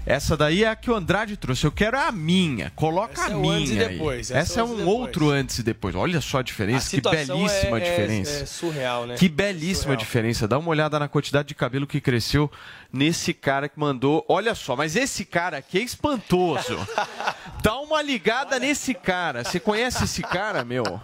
Essa daí é a que o Andrade trouxe. Eu quero a minha. Coloca Essa a é minha. antes e depois, Essa, essa é é o um depois. outro antes e depois. Olha só a diferença. A que belíssima é- é- diferença. é surreal, né? Que belíssima Surreal. diferença. Dá uma olhada na quantidade de cabelo que cresceu nesse cara que mandou. Olha só, mas esse cara aqui é espantoso. Dá uma ligada nesse cara. Você conhece esse cara, meu?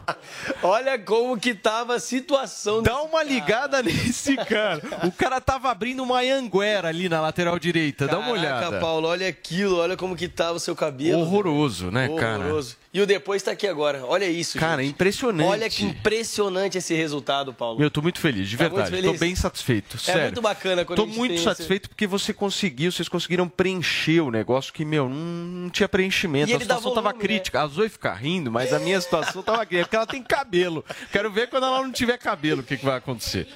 Olha como que tava a situação. Dá uma ligada nesse cara. O cara tava abrindo uma anguera ali na lateral direita. Dá uma olhada. Paulo, olha aquilo, olha como que tava o seu cabelo. Horroroso, né, cara? Horroroso. E o depois tá aqui agora. Olha isso, Cara, gente. impressionante. Olha que impressionante esse resultado, Paulo. Eu tô muito feliz, de Tá verdade. Tô feliz? bem satisfeito, É sério. muito bacana quando Tô muito satisfeito porque você conseguiu, vocês conseguiram preencher o negócio que, meu, não, tinha preenchimento. E A situação tava volume, né? crítica. A Zoe fica rindo, mas a minha situação tava crítica, porque ela tem cabelo. Quero ver quando ela não tiver cabelo o que, que vai acontecer.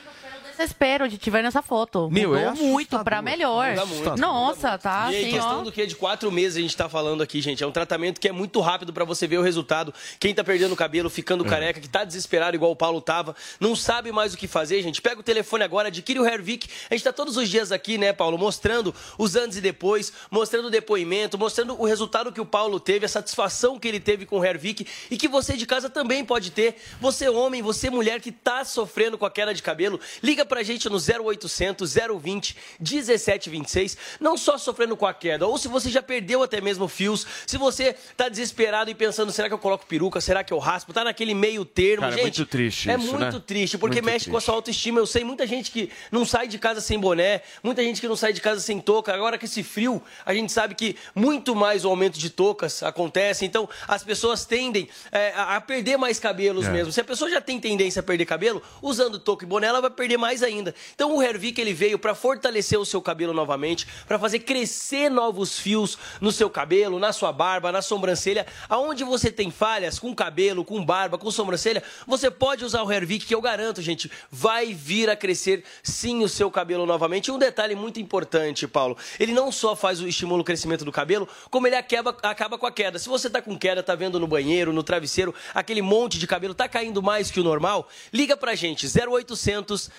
Desespero de te ver nessa foto. Meu, é Mudou muito pra melhor. Muda muito. Nossa, tá E aí, assim, questão ó. do que de quatro meses a gente tá falando aqui, gente. É um tratamento que é muito rápido pra você ver o resultado. Quem tá perdendo o cabelo, ficando É. careca, que tá desesperado igual o Paulo tava, não sabe mais o que fazer, gente. Pega o telefone agora, adquire o Hervik. A gente tá todos os dias aqui, né, Paulo, mostrando os antes e depois, mostrando o depoimento, mostrando o resultado que o Paulo teve, a satisfação que ele teve com o Hervik e que você de casa também pode ter. Você homem, você mulher que tá sofrendo com a queda de cabelo, liga pra gente no 0800 020 1726, não só sofrendo com a queda, ou se você já perdeu até mesmo fios, se você tá desesperado e pensando, será que eu coloco peruca, será que eu raspo, tá naquele meio termo, Cara, é gente. muito triste É isso, muito né? triste, porque Muito mexe com a triste. sua autoestima. Eu sei muita gente que não sai de casa sem boné, muita gente que não sai de casa sem touca. Agora que esse frio, a gente sabe que muito mais o aumento de toucas acontece, então as pessoas tendem é, a a perder mais cabelos É. mesmo. Se a pessoa já tem tendência a perder cabelo, usando touca e boné, ela vai perder mais mais ainda. Então o Hervik ele veio para fortalecer o seu cabelo novamente, para fazer crescer novos fios no seu cabelo, na sua barba, na sobrancelha, aonde você tem falhas com cabelo, com barba, com sobrancelha, você pode usar o Hervik que eu garanto, gente, vai vir a crescer sim o seu cabelo novamente. E um detalhe muito importante, Paulo, ele não só faz o estimula o crescimento do cabelo, como ele acaba, acaba com a queda. Se você tá com queda, tá vendo no banheiro, no travesseiro, aquele monte de cabelo tá caindo mais que o normal, liga pra gente 0800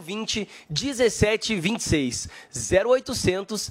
020 1726. 0800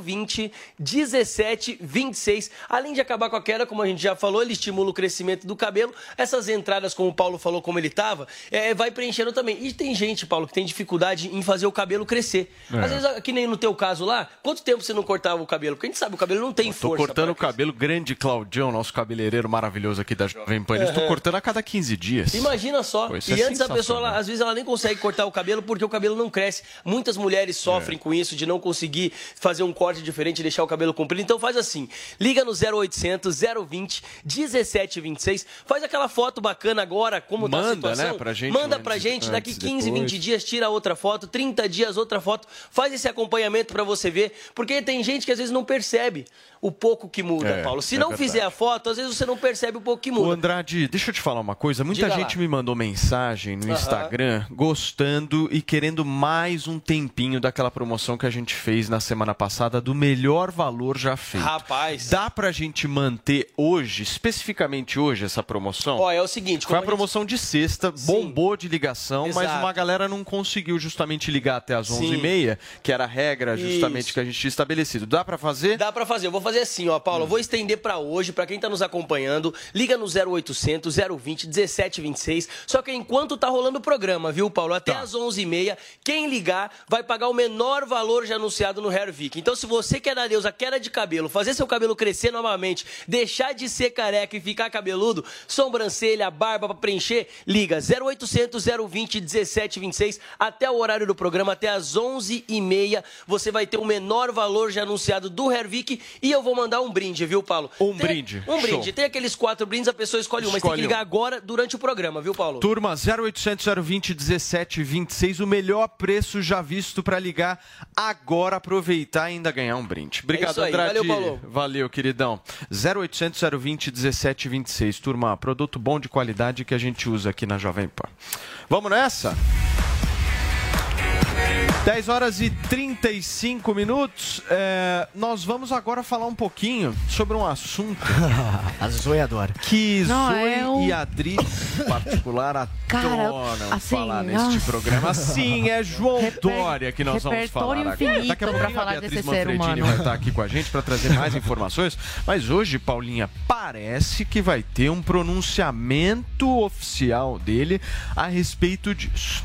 020 1726. Além de acabar com a queda, como a gente já falou, ele estimula o crescimento do cabelo. Essas entradas, como o Paulo falou, como ele tava, é, vai preenchendo também. E tem gente, Paulo, que tem dificuldade em fazer o cabelo crescer. É. Às vezes, que nem no teu caso lá, quanto tempo você não cortava o cabelo? Porque a gente sabe, o cabelo não tem Tô força. cortando o cabelo, grande Claudião, nosso cabeleireiro maravilhoso aqui da Jovem Pan. Estou Uhum. cortando a cada 15 dias. Imagina só. Pô, e é antes a pessoa, ela- às vezes, ela nem consegue cortar o cabelo porque o cabelo não cresce. Muitas mulheres É. sofrem com isso, de não conseguir fazer um corte diferente e deixar o cabelo comprido. Então faz assim: liga no 0800 020 1726. Faz aquela foto bacana agora, como tá a Manda, situação. né, pra gente Manda antes- pra gente, daqui antes, 15, depois. 20 dias, tira outra foto, 30 dias, outra foto. Faz esse acompanhamento pra você ver. Porque tem gente que às vezes não percebe o pouco que muda, É, Paulo. Se é não verdade. fizer a foto, às vezes você não percebe o pouco que muda. Ô Andrade, deixa eu te falar uma coisa. Muita Diga lá. gente me mandou mensagem no Aham. Instagram gostando e querendo mais um tempinho daquela promoção que a gente fez na semana passada do melhor valor já feito. Rapaz. Dá pra gente manter hoje, especificamente hoje, essa promoção? Ó, é o seguinte, Foi a promoção de sexta, bombou de ligação, mas Exato. uma galera não conseguiu justamente ligar até as Sim. 11h30, que era a regra justamente Isso. que a gente tinha estabelecido. Dá pra fazer? Dá pra fazer. Eu vou fazer assim, ó, Paulo. Eu vou estender pra hoje, pra quem tá nos acompanhando. Liga no 0800 020 1726. Só que enquanto tá rolando o programa, viu, Paulo? Até Tá. Às 11h30, quem ligar vai pagar o menor valor já anunciado no Hervik. Então, se você quer dar Deus a queda de cabelo, fazer seu cabelo crescer novamente, deixar de ser careca e ficar cabeludo, sobrancelha, barba pra preencher, liga 0800 020 1726 até o horário do programa, até às 11h30. Você vai ter o menor valor já anunciado do Hervik e eu vou mandar um brinde, viu, Paulo? Um Tem- brinde, Um brinde. show. Tem aqueles quatro brindes, a pessoa escolhe um, mas tem Escolhe que um. ligar agora durante o programa, viu, Paulo? Turma, 0800 020 1726, o melhor preço já visto pra ligar agora, aproveitar e ainda ganhar um brinde. Obrigado, É. Andrade. Valeu, Paulo. Valeu, queridão. 0800 020 1726. Turma, produto bom de qualidade que a gente usa aqui na Jovem Pan. Vamos nessa? 10 horas e 35 minutos. É, nós vamos agora falar um pouquinho sobre um assunto A Zoe adora. que Não, Zoe é um- e Adri, em particular, Cara, adoram assim, falar neste nossa. programa. Sim, é João Dória que nós vamos falar agora. Daqui a pouquinho a Beatriz Manfredini vai estar aqui com a gente para trazer mais informações. Mas hoje, Paulinha, parece que vai ter um pronunciamento oficial dele a respeito disso.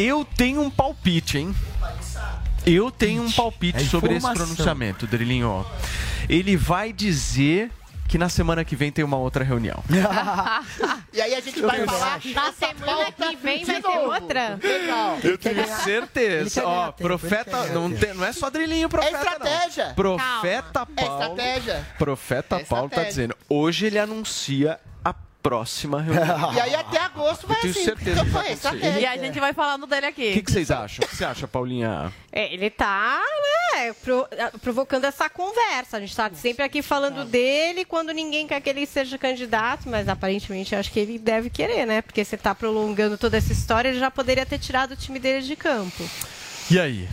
Eu tenho um palpite, hein? Eu tenho um palpite É sobre esse pronunciamento, Drilinho. Ele vai dizer que na semana que vem tem uma outra reunião. E aí a gente vai falar. Na semana que vem vai ter outra? Legal. Eu tenho certeza. Ó, profeta, não, tem- não é só drilinho É profeta, estratégia. não. Profeta É Paulo. estratégia. Profeta É Paulo tá estratégia. dizendo, hoje ele anuncia próxima reunião. E aí até agosto vai Eu tenho assim. certeza que vai foi acontecer. E a gente vai falando dele aqui. O que, que vocês acham? O que você acha, Paulinha? É, ele tá, né, pro- provocando essa conversa. A gente tá sempre aqui falando dele quando ninguém quer que ele seja candidato, mas aparentemente eu acho que ele deve querer, né? Porque você tá prolongando toda essa história, ele já poderia ter tirado o time dele de campo. E aí?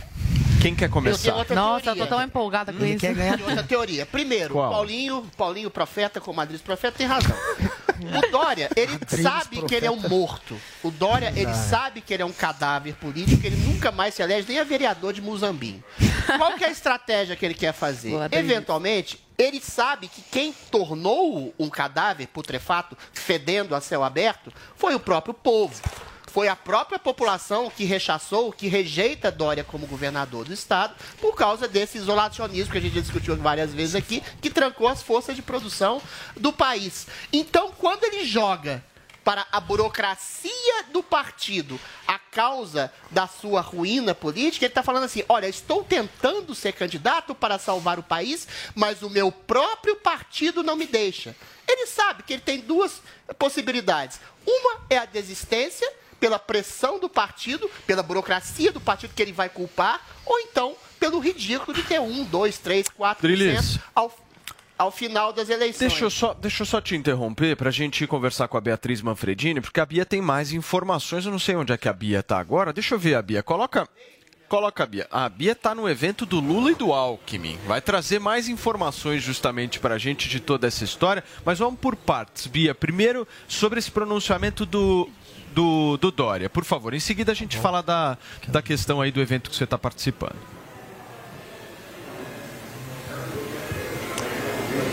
Quem quer Eu começar? outra Nossa, eu tô tão empolgada com Ele isso. quer ganhar. Outra teoria. Primeiro, Qual? Paulinho, Paulinho Profeta, como Adris Profeta, tem razão. O Dória, ele sabe que ele é um morto. O Dória, ele sabe que ele é um cadáver político, ele nunca mais se elege nem a vereador de Muzambinho. Qual que é a estratégia que ele quer fazer? Eventualmente, ele sabe que quem tornou um cadáver putrefato, fedendo a céu aberto, foi o próprio povo. Foi a própria população que rechaçou, que rejeita Dória como governador do estado, por causa desse isolacionismo que a gente já discutiu várias vezes aqui, que trancou as forças de produção do país. Então, quando ele joga para a burocracia do partido a causa da sua ruína política, ele está falando assim: olha, estou tentando ser candidato para salvar o país, mas o meu próprio partido não me deixa. Ele sabe que ele tem duas possibilidades. Uma é a desistência, pela pressão do partido, pela burocracia do partido que ele vai culpar, ou então pelo ridículo de ter um, dois, três, quatro ao, ao final das eleições. Deixa eu, só, deixa eu só te interromper para a gente conversar com a Beatriz Manfredini, porque a Bia tem mais informações. Eu não sei onde é que a Bia está agora. Deixa eu ver a Bia. Coloca, coloca a Bia. A Bia está no evento do Lula e do Alckmin. Vai trazer mais informações justamente para a gente de toda essa história. Mas vamos por partes. Bia, primeiro sobre esse pronunciamento do, do, do Dória. Por favor, em seguida a gente fala da, da questão aí do evento que você está participando.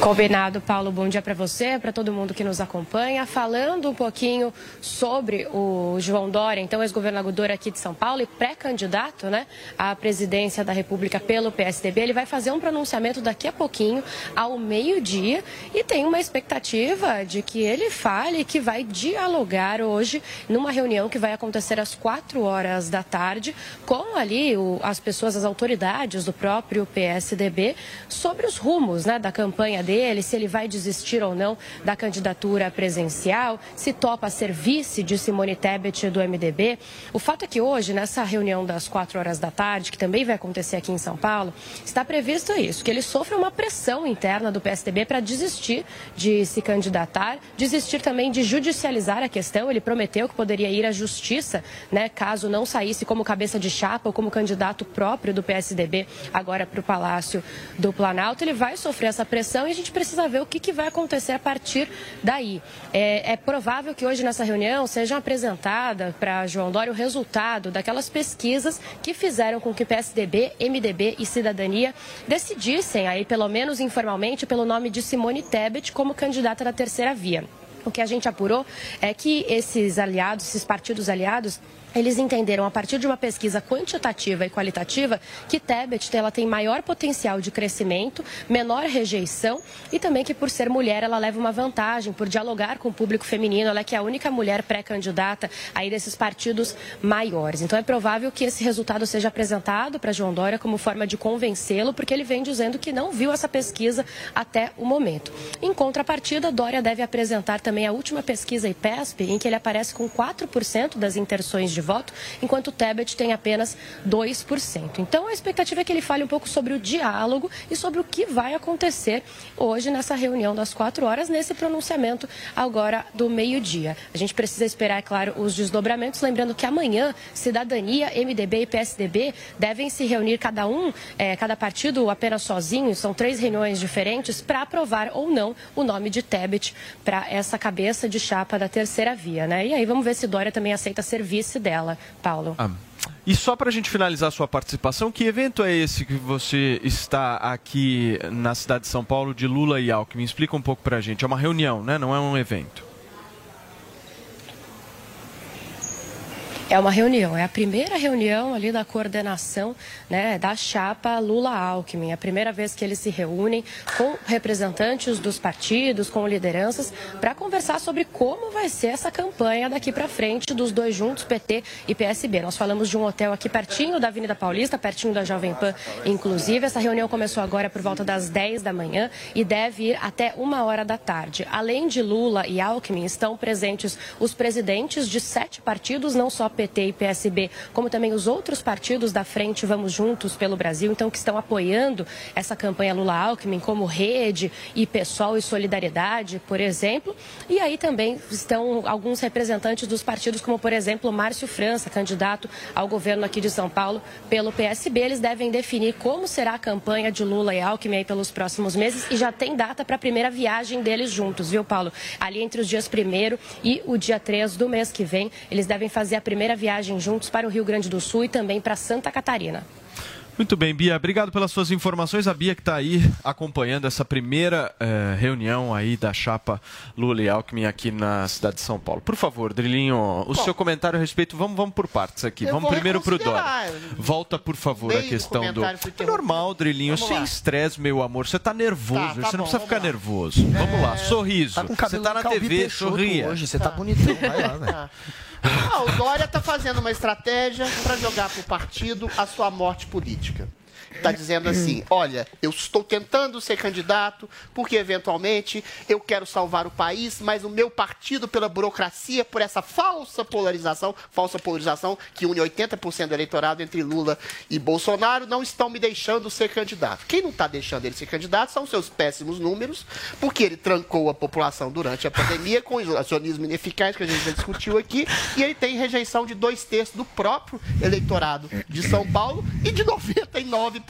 Combinado, Paulo. Bom dia para você, para todo mundo que nos acompanha. Falando um pouquinho sobre o João Dória, então ex-governador aqui de São Paulo e pré-candidato né, à presidência da República pelo PSDB, ele vai fazer um pronunciamento daqui a pouquinho, ao meio-dia, e tem uma expectativa de que ele fale que vai dialogar hoje numa reunião que vai acontecer às quatro horas da tarde com ali o, as pessoas, as autoridades do próprio PSDB sobre os rumos né, da campanha dele dele, se ele vai desistir ou não da candidatura presencial, se topa ser vice de Simone Tebet do MDB. O fato é que hoje, nessa reunião das quatro horas da tarde, que também vai acontecer aqui em São Paulo, está previsto isso, que ele sofre uma pressão interna do PSDB para desistir de se candidatar, desistir também de judicializar a questão. Ele prometeu que poderia ir à justiça, né, caso não saísse como cabeça de chapa ou como candidato próprio do PSDB agora para o Palácio do Planalto. Ele vai sofrer essa pressão e a gente precisa ver o que, que vai acontecer a partir daí. É, é provável que hoje nessa reunião seja apresentada para João Dória o resultado daquelas pesquisas que fizeram com que PSDB, MDB e Cidadania decidissem, aí pelo menos informalmente, pelo nome de Simone Tebet como candidata da terceira via. O que a gente apurou é que esses aliados, esses partidos aliados, eles entenderam, a partir de uma pesquisa quantitativa e qualitativa, que Tebet ela tem maior potencial de crescimento, menor rejeição e também que, por ser mulher, ela leva uma vantagem por dialogar com o público feminino. Ela é que é a única mulher pré-candidata aí desses partidos maiores. Então, é provável que esse resultado seja apresentado para João Dória como forma de convencê-lo, porque ele vem dizendo que não viu essa pesquisa até o momento. Em contrapartida, Dória deve apresentar também a última pesquisa IPESP, em que ele aparece com 4% das intenções de voto, enquanto o Tebet tem apenas 2%. Então, a expectativa é que ele fale um pouco sobre o diálogo e sobre o que vai acontecer hoje nessa reunião das quatro horas, nesse pronunciamento agora do meio-dia. A gente precisa esperar, é claro, os desdobramentos, lembrando que amanhã Cidadania, MDB e PSDB devem se reunir cada um, é, cada partido apenas sozinho, são três reuniões diferentes, para aprovar ou não o nome de Tebet para essa cabeça de chapa da terceira via, né? E aí vamos ver se Dória também aceita ser vice dela dela, Paulo. Ah. E só para a gente finalizar a sua participação, que evento é esse que você está aqui na cidade de São Paulo de Lula e Alckmin? Explica um pouco para a gente. É uma reunião, né? Não é um evento. É uma reunião, é a primeira reunião ali da coordenação né, da chapa Lula-Alckmin. É a primeira vez que eles se reúnem com representantes dos partidos, com lideranças, para conversar sobre como vai ser essa campanha daqui para frente dos dois juntos, PT e PSB. Nós falamos de um hotel aqui pertinho da Avenida Paulista, pertinho da Jovem Pan, inclusive. Essa reunião começou agora por volta das 10 da manhã e deve ir até uma hora da tarde. Além de Lula e Alckmin, estão presentes os presidentes de sete partidos, não só PT e PSB, como também os outros partidos da frente Vamos Juntos pelo Brasil, então que estão apoiando essa campanha Lula-Alckmin, como Rede e PSOL e Solidariedade, por exemplo. E aí também estão alguns representantes dos partidos, como por exemplo Márcio França, candidato ao governo aqui de São Paulo pelo PSB. Eles devem definir como será a campanha de Lula e Alckmin aí pelos próximos meses e já tem data para a primeira viagem deles juntos, viu, Paulo? Ali entre os dias 1 e o dia 3 do mês que vem, eles devem fazer a primeira viagem juntos para o Rio Grande do Sul e também para Santa Catarina. Muito bem, Bia. Obrigado pelas suas informações. A Bia que está aí acompanhando essa primeira eh, reunião aí da chapa Lula e Alckmin aqui na cidade de São Paulo. Por favor, Drilinho, o Bom, seu comentário a respeito. Vamos, vamos por partes aqui. Vamos primeiro para o Dória. Volta, por favor, a questão do. É normal, Drilinho. Vamos sem estresse, meu amor. Você está nervoso. Tá, tá você não bom, precisa ficar lá. nervoso. É... Vamos lá, sorriso. Tá você está na TV, sorria. Hoje, você está tá bonitão. Vai lá, velho. Ah, o Dória está fazendo uma estratégia para jogar para o partido a sua morte política. Лидочка. Está dizendo assim: olha, eu estou tentando ser candidato porque eventualmente eu quero salvar o país, mas o meu partido, pela burocracia, por essa falsa polarização, falsa polarização que une 80% do eleitorado entre Lula e Bolsonaro, não estão me deixando ser candidato. Quem não está deixando ele ser candidato são seus péssimos números, porque ele trancou a população durante a pandemia com isolacionismo ineficaz, que a gente já discutiu aqui, e ele tem rejeição de dois terços do próprio eleitorado de São Paulo e de 99%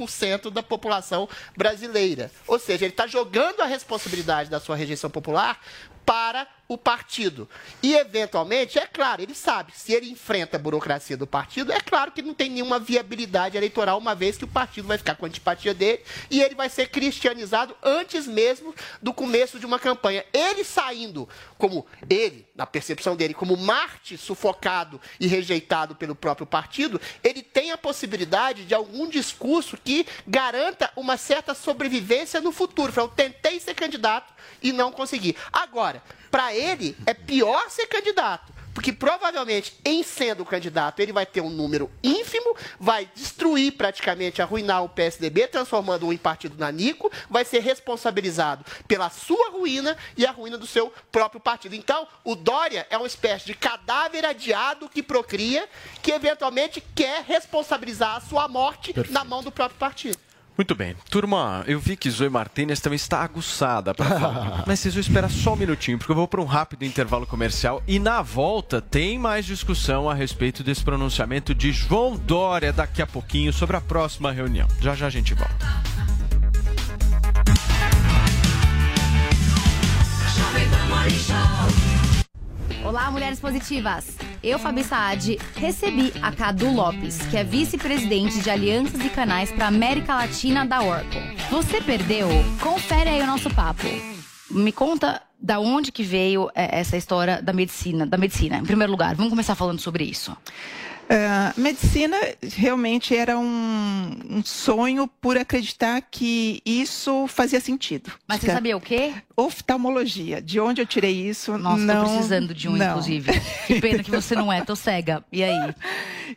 da população brasileira. Ou seja, ele está jogando a responsabilidade da sua rejeição popular para o partido. E, eventualmente, é claro, ele sabe, se ele enfrenta a burocracia do partido, é claro que não tem nenhuma viabilidade eleitoral, uma vez que o partido vai ficar com a antipatia dele e ele vai ser cristianizado antes mesmo do começo de uma campanha. Ele saindo como ele, na percepção dele, como Marte sufocado e rejeitado pelo próprio partido, ele tem a possibilidade de algum discurso que garanta uma certa sobrevivência no futuro. Eu tentei ser candidato e não consegui. Agora, para ele, é pior ser candidato. Porque provavelmente, em sendo candidato, ele vai ter um número ínfimo, vai destruir praticamente, arruinar o PSDB, transformando-o em partido nanico, vai ser responsabilizado pela sua ruína e a ruína do seu próprio partido. Então, o Dória é uma espécie de cadáver adiado que procria, que eventualmente quer responsabilizar a sua morte Perfeito. na mão do próprio partido. Muito bem. Turma, eu vi que Zoe Martinez também está aguçada para falar. Mas vocês vão esperar só um minutinho, porque eu vou para um rápido intervalo comercial. E na volta tem mais discussão a respeito desse pronunciamento de João Dória daqui a pouquinho sobre a próxima reunião. Já já a gente volta. Olá, mulheres positivas! Eu, Fabi Saad, recebi a Cadu Lopes, que é vice-presidente de alianças e canais para América Latina da Oracle. Você perdeu? Confere aí o nosso papo. Me conta da onde que veio é, essa história da medicina, da medicina. Em primeiro lugar, vamos começar falando sobre isso. Uh, medicina realmente era um, um, sonho por acreditar que isso fazia sentido. Mas você sabia o quê? Oftalmologia. De onde eu tirei isso? Nossa, não, tô precisando de um, não. inclusive. Que pena que você não é, tô cega. E aí?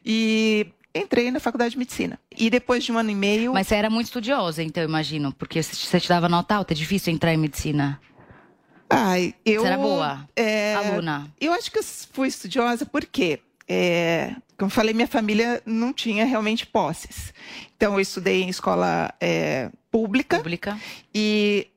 E entrei na faculdade de medicina. E depois de um ano e meio. Mas você era muito estudiosa, então, eu imagino, porque você te dava nota alta, é difícil entrar em medicina. Ai, eu. Você era boa? É, aluna? Eu acho que eu fui estudiosa porque é, como falei, minha família não tinha realmente posses. Então, eu estudei em escola é, pública. Pública. E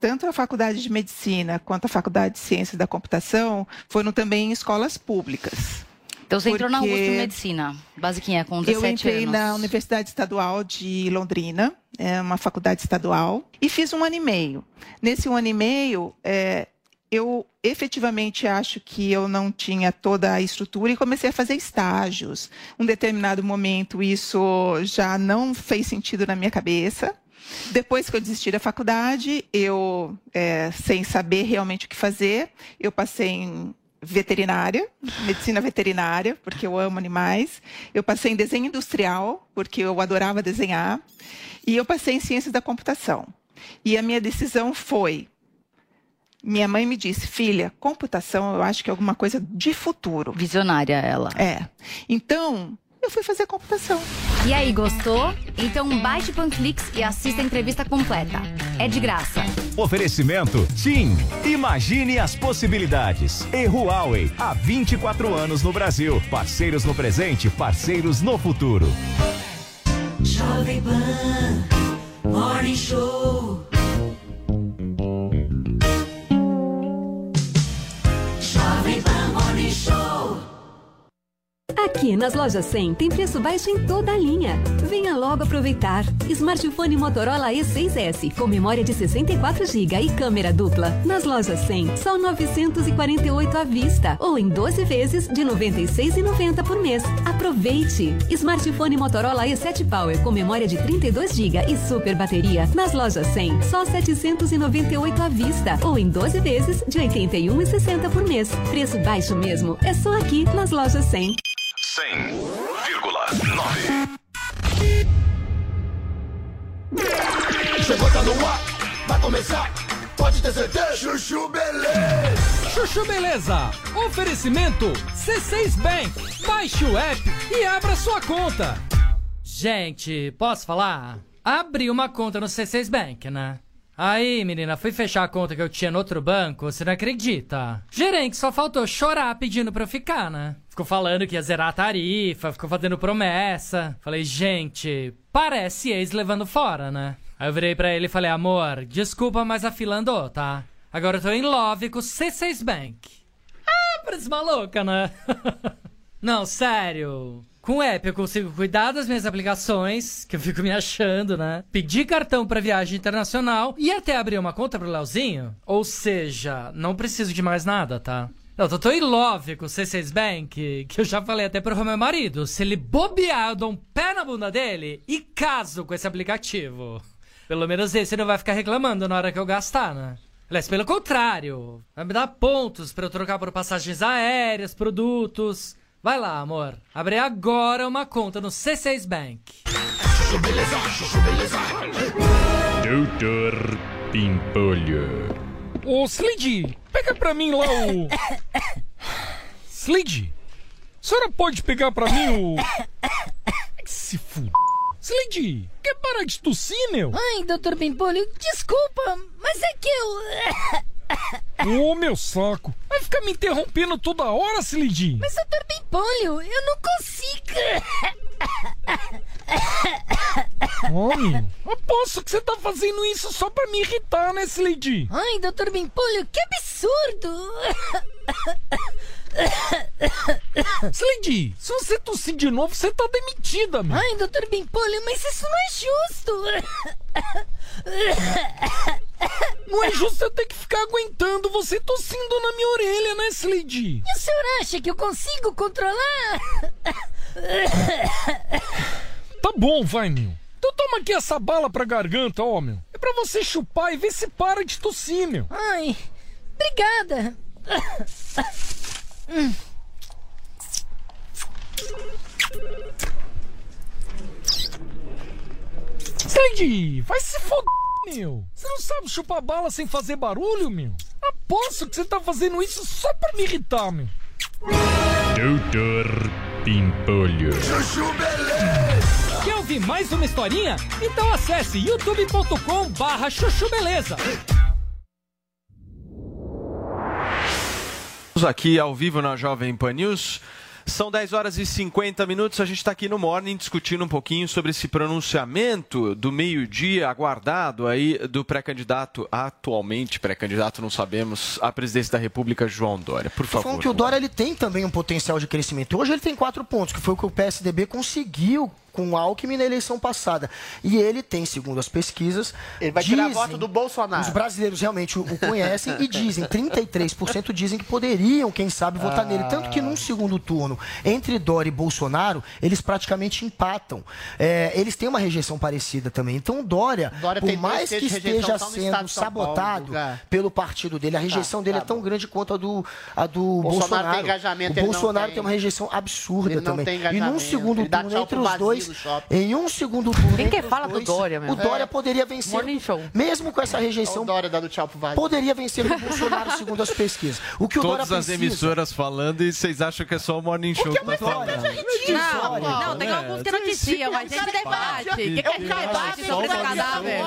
tanto a faculdade de medicina quanto a faculdade de ciências da computação foram também em escolas públicas. Então você entrou na USP em medicina, basiquinha, com 17 anos. Eu entrei anos. na Universidade Estadual de Londrina, é uma faculdade estadual, e fiz um ano e meio. Nesse um ano e meio, é, eu efetivamente acho que eu não tinha toda a estrutura e comecei a fazer estágios. Um determinado momento isso já não fez sentido na minha cabeça. Depois que eu desisti da faculdade, eu, é, sem saber realmente o que fazer, eu passei em veterinária, medicina veterinária, porque eu amo animais. Eu passei em desenho industrial, porque eu adorava desenhar. E eu passei em ciências da computação. E a minha decisão foi minha mãe me disse, filha, computação eu acho que é alguma coisa de futuro. Visionária ela. É. Então, eu fui fazer computação. E aí, gostou? Então baixe o Panflix e assista a entrevista completa. É de graça. Oferecimento TIM. Imagine as possibilidades. E Huawei, há 24 anos no Brasil. Parceiros no presente, parceiros no futuro. Jovem Pan, Morning Show. Aqui nas lojas 100 tem preço baixo em toda a linha. Venha logo aproveitar. Smartphone Motorola E6S com memória de 64 GB e câmera dupla. Nas lojas 100, só 948 à vista ou em 12 vezes de 96,90 por mês. Aproveite. Smartphone Motorola E7 Power com memória de 32 GB e super bateria. Nas lojas 100, só 798 à vista ou em 12 vezes de 81,60 por mês. Preço baixo mesmo. É só aqui nas lojas 100. 100,9. Chegou, tá no ar, vai começar. Pode ter certeza. Chuchu Beleza. Chuchu Beleza. Oferecimento C6 Bank. Baixe o app e abra sua conta. Gente, posso falar? abri uma conta no C6 Bank, né? Aí, menina, fui fechar a conta que eu tinha no outro banco, você não acredita? Gerente só faltou chorar pedindo pra eu ficar, né? Ficou falando que ia zerar a tarifa, ficou fazendo promessa. Falei, gente, parece ex levando fora, né? Aí eu virei pra ele e falei, amor, desculpa, mas a fila andou, tá? Agora eu tô em love com o C6 Bank. Ah, parece maluca, né? não, sério. Com o app eu consigo cuidar das minhas aplicações, que eu fico me achando, né? Pedir cartão pra viagem internacional e até abrir uma conta pro Leozinho. Ou seja, não preciso de mais nada, tá? Não, eu tô em love com o C6 Bank, que eu já falei até pro meu marido. Se ele bobear, eu dou um pé na bunda dele e caso com esse aplicativo. Pelo menos esse não vai ficar reclamando na hora que eu gastar, né? Aliás, pelo contrário, vai me dar pontos pra eu trocar por passagens aéreas, produtos. Vai lá, amor. Abre agora uma conta no C6 Bank. Doutor Pimpolho. Ô, Slade, pega pra mim lá o. Slade, a senhora pode pegar pra mim o. Se fuder. Slade, quer parar de tossir, meu? Ai, doutor Pimpolho, desculpa, mas é que eu. Ô, meu saco. Vai ficar me interrompendo toda hora, Slade? Mas, doutor Pimpolho, eu não consigo. Homem, aposto que você tá fazendo isso só pra me irritar, né, Slade? Ai, doutor Pimpolho, que absurdo. Slade, se você tossir de novo, você tá demitida, meu. Ai, doutor Pimpolho, mas isso não é justo. Não é justo eu ter que ficar aguentando você tossindo na minha orelha, né, Slade? E o senhor acha que eu consigo controlar? Tá bom, vai, meu. Então toma aqui essa bala pra garganta, ó, meu. É pra você chupar e ver se para de tossir, meu. Ai, obrigada. Hum. Slade, vai se foder, meu. Você não sabe chupar bala sem fazer barulho, meu? Aposto que você tá fazendo isso só pra me irritar, meu. Doutor Pimpolho. Chuchu Beleza! Quer ouvir mais uma historinha? Então acesse youtube.com barra chuchu beleza. Estamos aqui ao vivo na Jovem Pan News. São 10 horas e 50 minutos. A gente está aqui no Morning discutindo um pouquinho sobre esse pronunciamento do meio-dia aguardado aí do pré-candidato, atualmente pré-candidato, não sabemos, à presidência da República, João Dória. Por favor. falando que o Dória ele tem também um potencial de crescimento. Hoje ele tem quatro pontos, que foi o que o PSDB conseguiu com o Alckmin na eleição passada. E ele tem, segundo as pesquisas. Ele vai tirar voto do Bolsonaro. Os brasileiros realmente o, o conhecem e dizem, 33% dizem que poderiam, quem sabe, votar Ah. nele. Tanto que num segundo turno, entre Dória e Bolsonaro, eles praticamente empatam. É, eles têm uma rejeição parecida também. Então o Dória, Dória por mais que esteja sendo Paulo, sabotado é. pelo partido dele, a rejeição Tá, dele tá é tão grande quanto a do, a do Bolsonaro Bolsonaro. tem engajamento, o Bolsonaro tem. tem uma rejeição absurda Ele não também. e num segundo turno entre os dois. Em um segundo turno Quem que fala do dois, Dória, meu? O Dória É. poderia vencer. Morning show. Mesmo com essa rejeição. O Dória dando tchau pro vazio. Poderia vencer o Bolsonaro, segundo as pesquisas. O que o Todas Dória as precisa... emissoras falando e vocês acham que é só o Morning Show que tá falando. Não, não, tem alguns que noticiam, mas a gente debate. O que, que a gente debate sobre cadáver?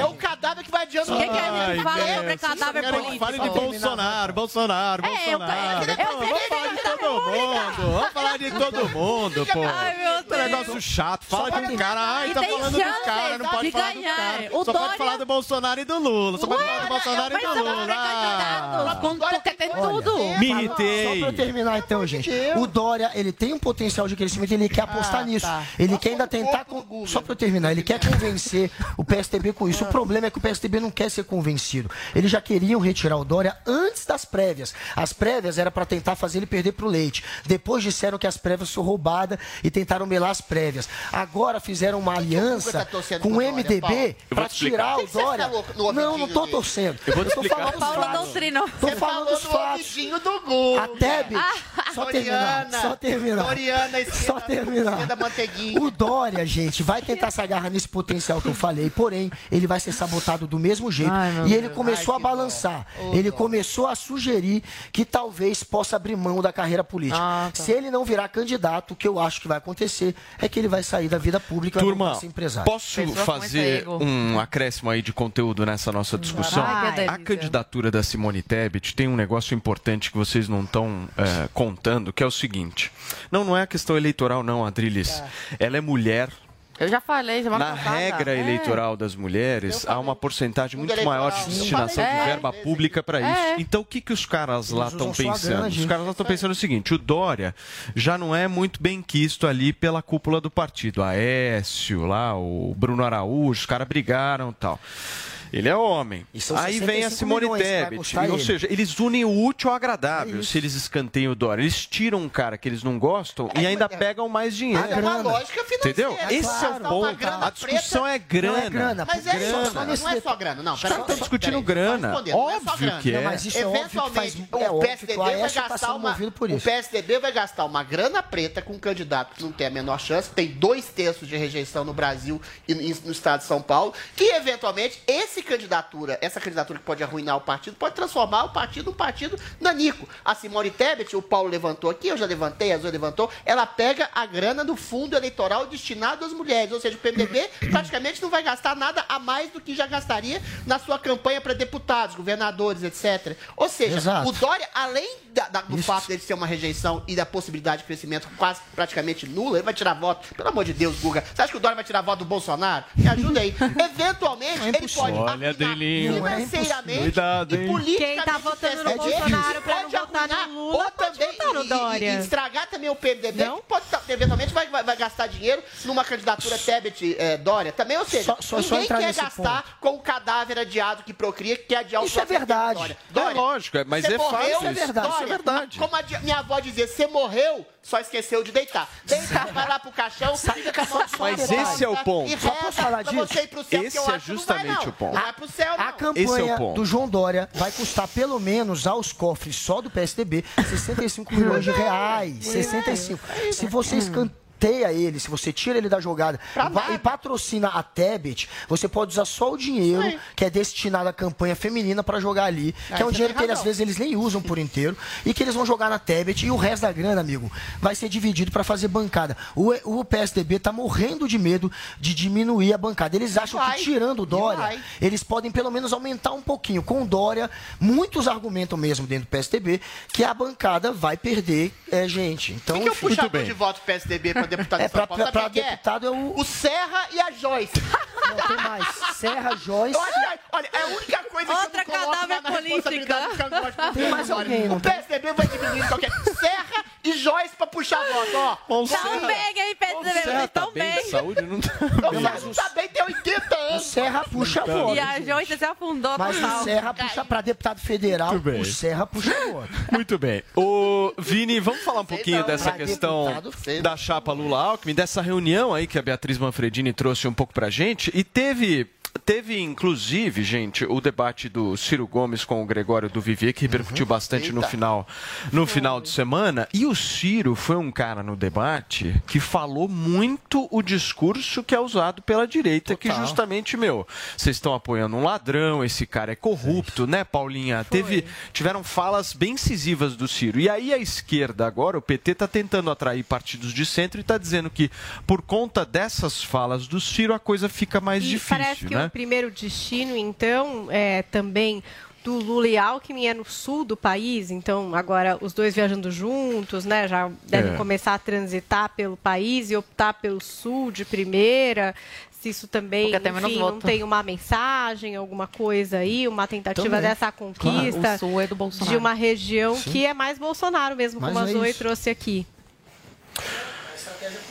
É o cadáver que vai adiando. O que, que a gente fala Ai, sobre é, cadáver Fale político? de Bolsonaro, Bolsonaro, É, Bolsonaro. Vamos falar de todo mundo. Vamos falar de todo mundo, pô. Ai, meu Que negócio chato. Fala de um cara. Ai, tá falando dos chance caras. Não pode de falar dos ganhar. caras. O Só Dória- pode falar do Bolsonaro e do Lula. Só pode falar do Bolsonaro e do Lula. Porque tem tudo. Me Só irritei. pra eu terminar então, gente. O Dória, ele tem um potencial de crescimento, ele quer apostar Ah, nisso. tá. Ele quer ainda tentar. Só pra eu terminar, ele quer convencer o PSDB com isso. O problema é que o PSDB não quer ser convencido. Eles já queriam retirar o Dória antes das prévias. As prévias era pra tentar fazer ele perder pro leite. Depois disseram que as prévias foram roubadas e tentaram melar as prévias. Agora fizeram uma aliança tá com o MDB Paulo? Explicar. tirar O Dória. falou no Não, não tô torcendo. Eu vou te tô explicar. Tô Você falando dos no fatos. do Google. Até, Bi, só terminar, Doriana. só terminar. Doriana, esquerda, Só terminar. O Dória, gente, vai tentar se agarrar nesse potencial que eu falei, porém, ele vai ser sabotado do mesmo jeito. Ai, e ele começou Ai, a balançar. Ô, ele começou a sugerir que talvez possa abrir mão da carreira política. Ah, tá. Se ele não virar candidato, o que eu acho que vai acontecer, acontecer é que ele vai sair da vida pública e vai Turma, ser empresário. posso fazer um acréscimo aí de conteúdo nessa nossa discussão? Ai, que a candidatura da Simone Tebet tem um negócio importante que vocês não estão é, contando, que é o seguinte. Não, não é a questão eleitoral, não, Adriles. Ela é mulher. Eu já falei semana Na passada. regra É. eleitoral das mulheres, há uma porcentagem muito maior de destinação de É. verba pública para isso. É. Então, o que, que os caras lá estão pensando? grande. Os caras lá estão pensando o seguinte: o Dória já não é muito bem quisto ali pela cúpula do partido. Aécio, lá, o Bruno Araújo, os caras brigaram e tal. Ele é homem. Aí vem a 65 Simone Tebet. Ou seja, eles unem o útil ao agradável se eles escanteiam o Dória. Eles tiram um cara que eles não gostam e ainda pegam mais dinheiro. É uma lógica financeira. Entendeu? Esse é o Gastar uma ponto. grana A discussão preta- é grana. Não é grana, Mas é grana. só, não é só grana, não. Os caras estão discutindo peraí, grana. é só Óbvio grana. que é. É Eventualmente, é o PSDB que o vai tá gastar uma. O. PSDB vai gastar uma grana preta com um candidato que não tem a menor chance, tem dois terços de rejeição no Brasil e no estado de São Paulo, que eventualmente esse candidatura, essa candidatura que pode arruinar o partido, pode transformar o partido num partido danico. A Simone Tebet, o Paulo levantou aqui, eu já levantei, a Zoe levantou, ela pega a grana do fundo eleitoral destinado às mulheres, ou seja, o PMDB praticamente não vai gastar nada a mais do que já gastaria na sua campanha para deputados, governadores, etc. Ou seja, Exato. o Dória, além da- da- do fato dele ser uma rejeição e da possibilidade de crescimento quase praticamente nula, ele vai tirar voto. Pelo amor de Deus, Guga. Você acha que o Dória vai tirar voto do Bolsonaro? Me ajuda aí. Eventualmente, ele pode Olha, Adrilinho. financeiramente Cuidado, e hein? politicamente Quem tá votando no é Bolsonaro pra não Pode votar no arruinar, Lula, ou pode também votar no e- e- Dória. E, estragar também o PMDB, que pode, tá- eventualmente vai, vai, vai gastar dinheiro numa candidatura Tebet eh, Dória também. Ou seja, Só- só- só ninguém entrar quer gastar com o cadáver adiado que procria, que quer adiar o Isso é verdade. Dória. É Dória, lógico, é- mas você é fácil morreu, isso. Isso é verdade, Dória, isso é verdade. Como a minha avó dizia, você morreu, só esqueceu de deitar. Deita, vai lá pro caixão, fica com a mão Mas esse é o ponto. E Só reza posso falar pra disso? você ir pro céu, Esse é que não vai, justamente não. o ponto. Não vai pro céu, não. A campanha é do João Dória vai custar pelo menos aos cofres só do PSDB 65 milhões de reais. 65. Se você escanteia ele, se você tira ele da jogada e e patrocina a Tebet, você pode usar só o dinheiro que é destinado à campanha feminina para jogar ali, que é um dinheiro que eles, às vezes eles nem usam por inteiro e que eles vão jogar na Tebet e o resto da grana, amigo, vai ser dividido para fazer bancada. O, o PSDB tá morrendo de medo de diminuir a bancada. Eles acham vai. que tirando o Dória, vai. eles podem pelo menos aumentar um pouquinho. Com o Dória, muitos argumentam mesmo dentro do PSDB que a bancada vai perder é, gente. Então, que é o enfim. puxador de voto do PSDB para deputado É, de São pra- Paulo? pra- pra que deputado é o... O Serra e a Joyce. Não, tem mais. Serra, Joyce... Que, olha, é a única coisa Outra que eu não coloco cadáver na, na do Tem mais alguém, O? PSDB vai diminuir qualquer... Serra e Joyce para puxar voto, ó. Bom, Tão bem, hein, PSDB? Serra tá Tão bem bem. de saúde? Não tá O bem. Serra não tá bem, tem 80 O anos. Serra puxa Tá. voto. E a Joyce se afundou Mas o Serra puxa para deputado federal, Muito bem. o Serra puxa voto. Muito bem. Ô, Vini, vamos falar um pouquinho dessa pra questão deputado, sei da chapa Lula-Alckmin, dessa reunião aí que a Beatriz Manfredini trouxe um pouco pra gente. E teve, teve inclusive, gente, o debate do Ciro Gomes com o Gregório do Vivier, que repercutiu bastante no Eita. final, no final de semana. E o Ciro foi um cara no debate que falou muito o discurso que é usado pela direita, que Total. justamente, meu, vocês estão apoiando um ladrão, esse cara é corrupto, né, Paulinha? Teve, tiveram falas bem incisivas do Ciro. E aí a esquerda agora, o PT, está tentando atrair partidos de centro e está dizendo que por conta dessas falas do Ciro a coisa fica mais E difícil, parece que né? o primeiro destino, então, é também do Lula e Alckmin é no sul do país, então agora os dois viajando juntos, né, já devem É. começar a transitar pelo país e optar pelo sul de primeira. Se isso também, enfim, não tem uma mensagem, alguma coisa aí, uma tentativa Também. dessa conquista O sul é do Bolsonaro. de uma região que é mais Bolsonaro mesmo, Mas como a é Zoe isso. trouxe aqui.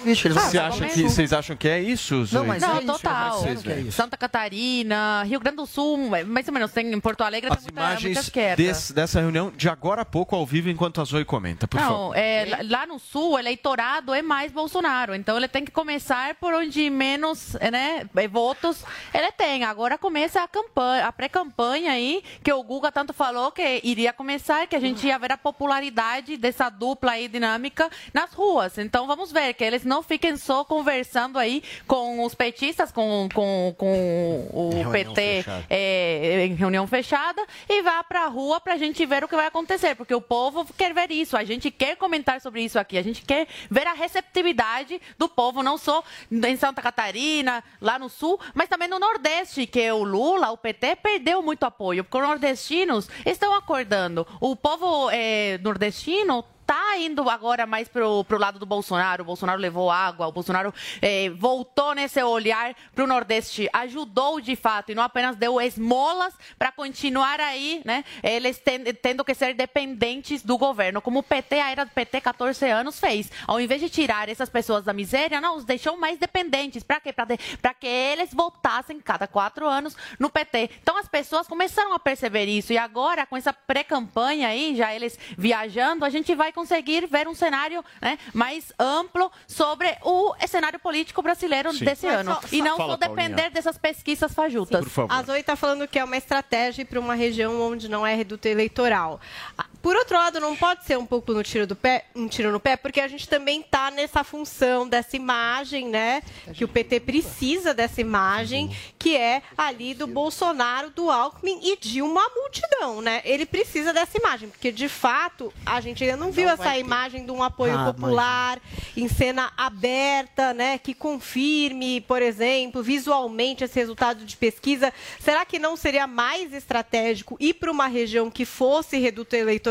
Vixe, eles vão Você ficar acha que, vocês acham que é isso, Zoe? Não, mas Não, é isso, total. Vocês isso. Santa Catarina, Rio Grande do Sul, mais ou menos, tem em Porto Alegre tem As muita, muita imagens esquerda. desse- dessa reunião de agora a pouco ao vivo enquanto a Zoe comenta, por favor. Não, é, lá- no sul, o eleitorado é mais Bolsonaro. Então ele tem que começar por onde menos né, eh, votos ele tem. Agora começa a campanha, a pré-campanha aí, que o Guga tanto falou que iria começar, que a gente ia ver a popularidade dessa dupla aí dinâmica nas ruas. Então vamos ver Que eles não fiquem só conversando aí com os petistas, com, com, com o Reunião PT é, em reunião fechada e vá para a rua para a gente ver o que vai acontecer, porque o povo quer ver isso, a gente quer comentar sobre isso aqui, a gente quer ver a receptividade do povo, não só em Santa Catarina, lá no sul, mas também no Nordeste, que o Lula, o PT, perdeu muito apoio, porque os nordestinos estão acordando. O povo eh, nordestino tá indo agora mais pro, pro lado do Bolsonaro. O Bolsonaro levou água, o Bolsonaro eh, voltou nesse olhar pro Nordeste, ajudou de fato e não apenas deu esmolas para continuar aí, né? Eles ten- tendo que ser dependentes do governo, como o PT, a era do PT, 14 anos fez. Ao invés de tirar essas pessoas da miséria, não, os deixou mais dependentes. Para quê? Para que eles votassem cada quatro anos no PT. Então as pessoas começaram a perceber isso e agora com essa pré-campanha aí, já eles viajando, a gente vai conseguir ver um cenário né, mais amplo sobre o cenário político brasileiro Sim. desse Mas ano. só- e não Fala, só depender Paulinha. dessas pesquisas fajutas. A Zoe está falando que é uma estratégia para uma região onde não é reduto eleitoral. Por outro lado, não pode ser um pouco no tiro do pé, um tiro no pé, porque a gente também está nessa função dessa imagem, né? Que o PT precisa dessa imagem, que é ali do Bolsonaro, do Alckmin e de uma multidão, né? Ele precisa dessa imagem, porque de fato a gente ainda não viu Não essa imagem de um apoio Ah, popular em cena aberta, né, que confirme, por exemplo, visualmente esse resultado de pesquisa. Será que não seria mais estratégico ir para uma região que fosse reduto eleitoral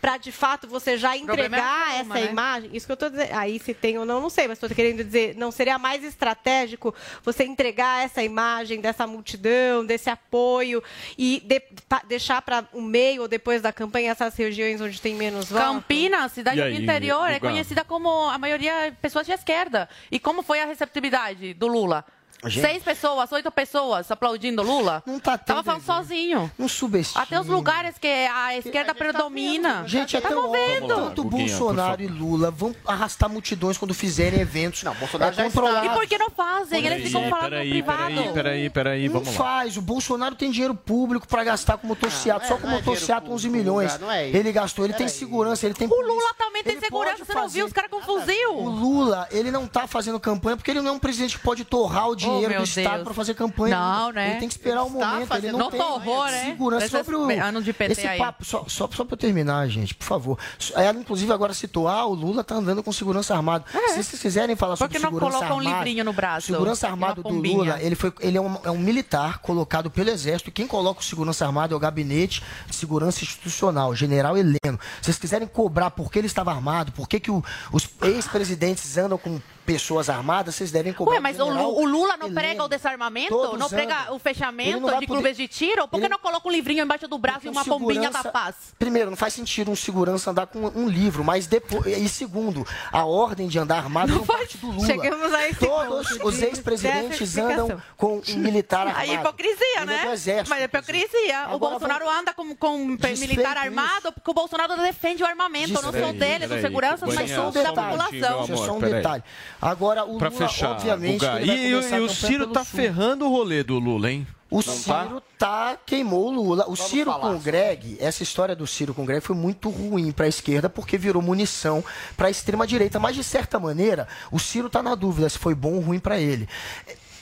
para de fato você já é entregar forma, essa né? imagem? Isso que eu estou dizendo. Aí se tem ou não, não sei, mas estou querendo dizer, não seria mais estratégico você entregar essa imagem dessa multidão, desse apoio e de- pa- deixar para o meio ou depois da campanha essas regiões onde tem menos votos? Campinas, cidade E do aí, interior, é conhecida como a maioria pessoas de esquerda. E como foi a receptividade do Lula? Gente. Seis pessoas, oito pessoas aplaudindo Lula? Não tá Tava falando sozinho. Não subestime. Até os lugares que a esquerda predomina. Gente, é tão Tamo vendo. Tanto Bolsonaro e Lula vão arrastar multidões quando fizerem eventos. Não, Bolsonaro já E por que não fazem? Eles ficam falando no privado. Peraí, peraí, peraí, Não vamos lá. faz. O Bolsonaro tem dinheiro público pra gastar com motocicleta. Só com não é motocicleta, 11 dinheiro milhões. não é ele gastou, ele tem segurança, ele tem O Lula também tem segurança, você não viu? Os caras com fuzil. O Lula, ele não tá fazendo campanha porque ele não é um presidente que pode torrar o dinheiro Oh, meu do Estado pra fazer campanha. Não, né? Ele tem que esperar o Ele está momento. Ele fazendo não campanha. tem Não torrou, né? segurança Desses sobre o... anos de PT Esse aí. papo, só, só, só pra eu terminar, gente, por favor. Ela, inclusive, agora citou, ah, o Lula tá andando com segurança armada. Se vocês quiserem falar É. Por sobre que não segurança coloca um armada... livrinho no braço? Segurança armada do? Lula, ele, foi, ele é, um, é um militar colocado pelo Exército. Quem coloca o segurança armada é o Gabinete de Segurança Institucional, General Heleno. Se vocês quiserem cobrar por que ele estava armado, por que, que o- os ex-presidentes andam com pessoas armadas, vocês devem cobrar. Ué, mas do o, general Lu- o Lula não prega o desarmamento? Todos não prega andam. o fechamento não de poder- clubes de tiro? Por que Ele- não coloca um livrinho embaixo do braço e uma o pombinha da segurança- paz? Primeiro, não faz sentido um segurança andar com um livro, mas depois. E segundo, a ordem de andar armado não, parte do Lula. Chegamos a esse Todos ponto os de- ex-presidentes andam com um militar armado. Aí é hipocrisia, é né? do exército, Mas é hipocrisia. o Bolsonaro anda com, com um Desfeito militar isso. armado porque o Bolsonaro defende o armamento, não só Desfeito. dele, dos peraí, seguranças, mas a um minutinho, população. Isso é só um detalhe. Agora, o Pra Lula, fechar, obviamente. Guga, ele vai e, e o Ciro tá Sul. ferrando o rolê do Lula, hein? O Não tá? Ciro tá? queimou o Lula. O Ciro falar com o Greg, essa história do Ciro com o Greg foi muito ruim para a esquerda porque virou munição para a extrema direita. Mas de certa maneira, o Ciro tá na dúvida se foi bom ou ruim para ele.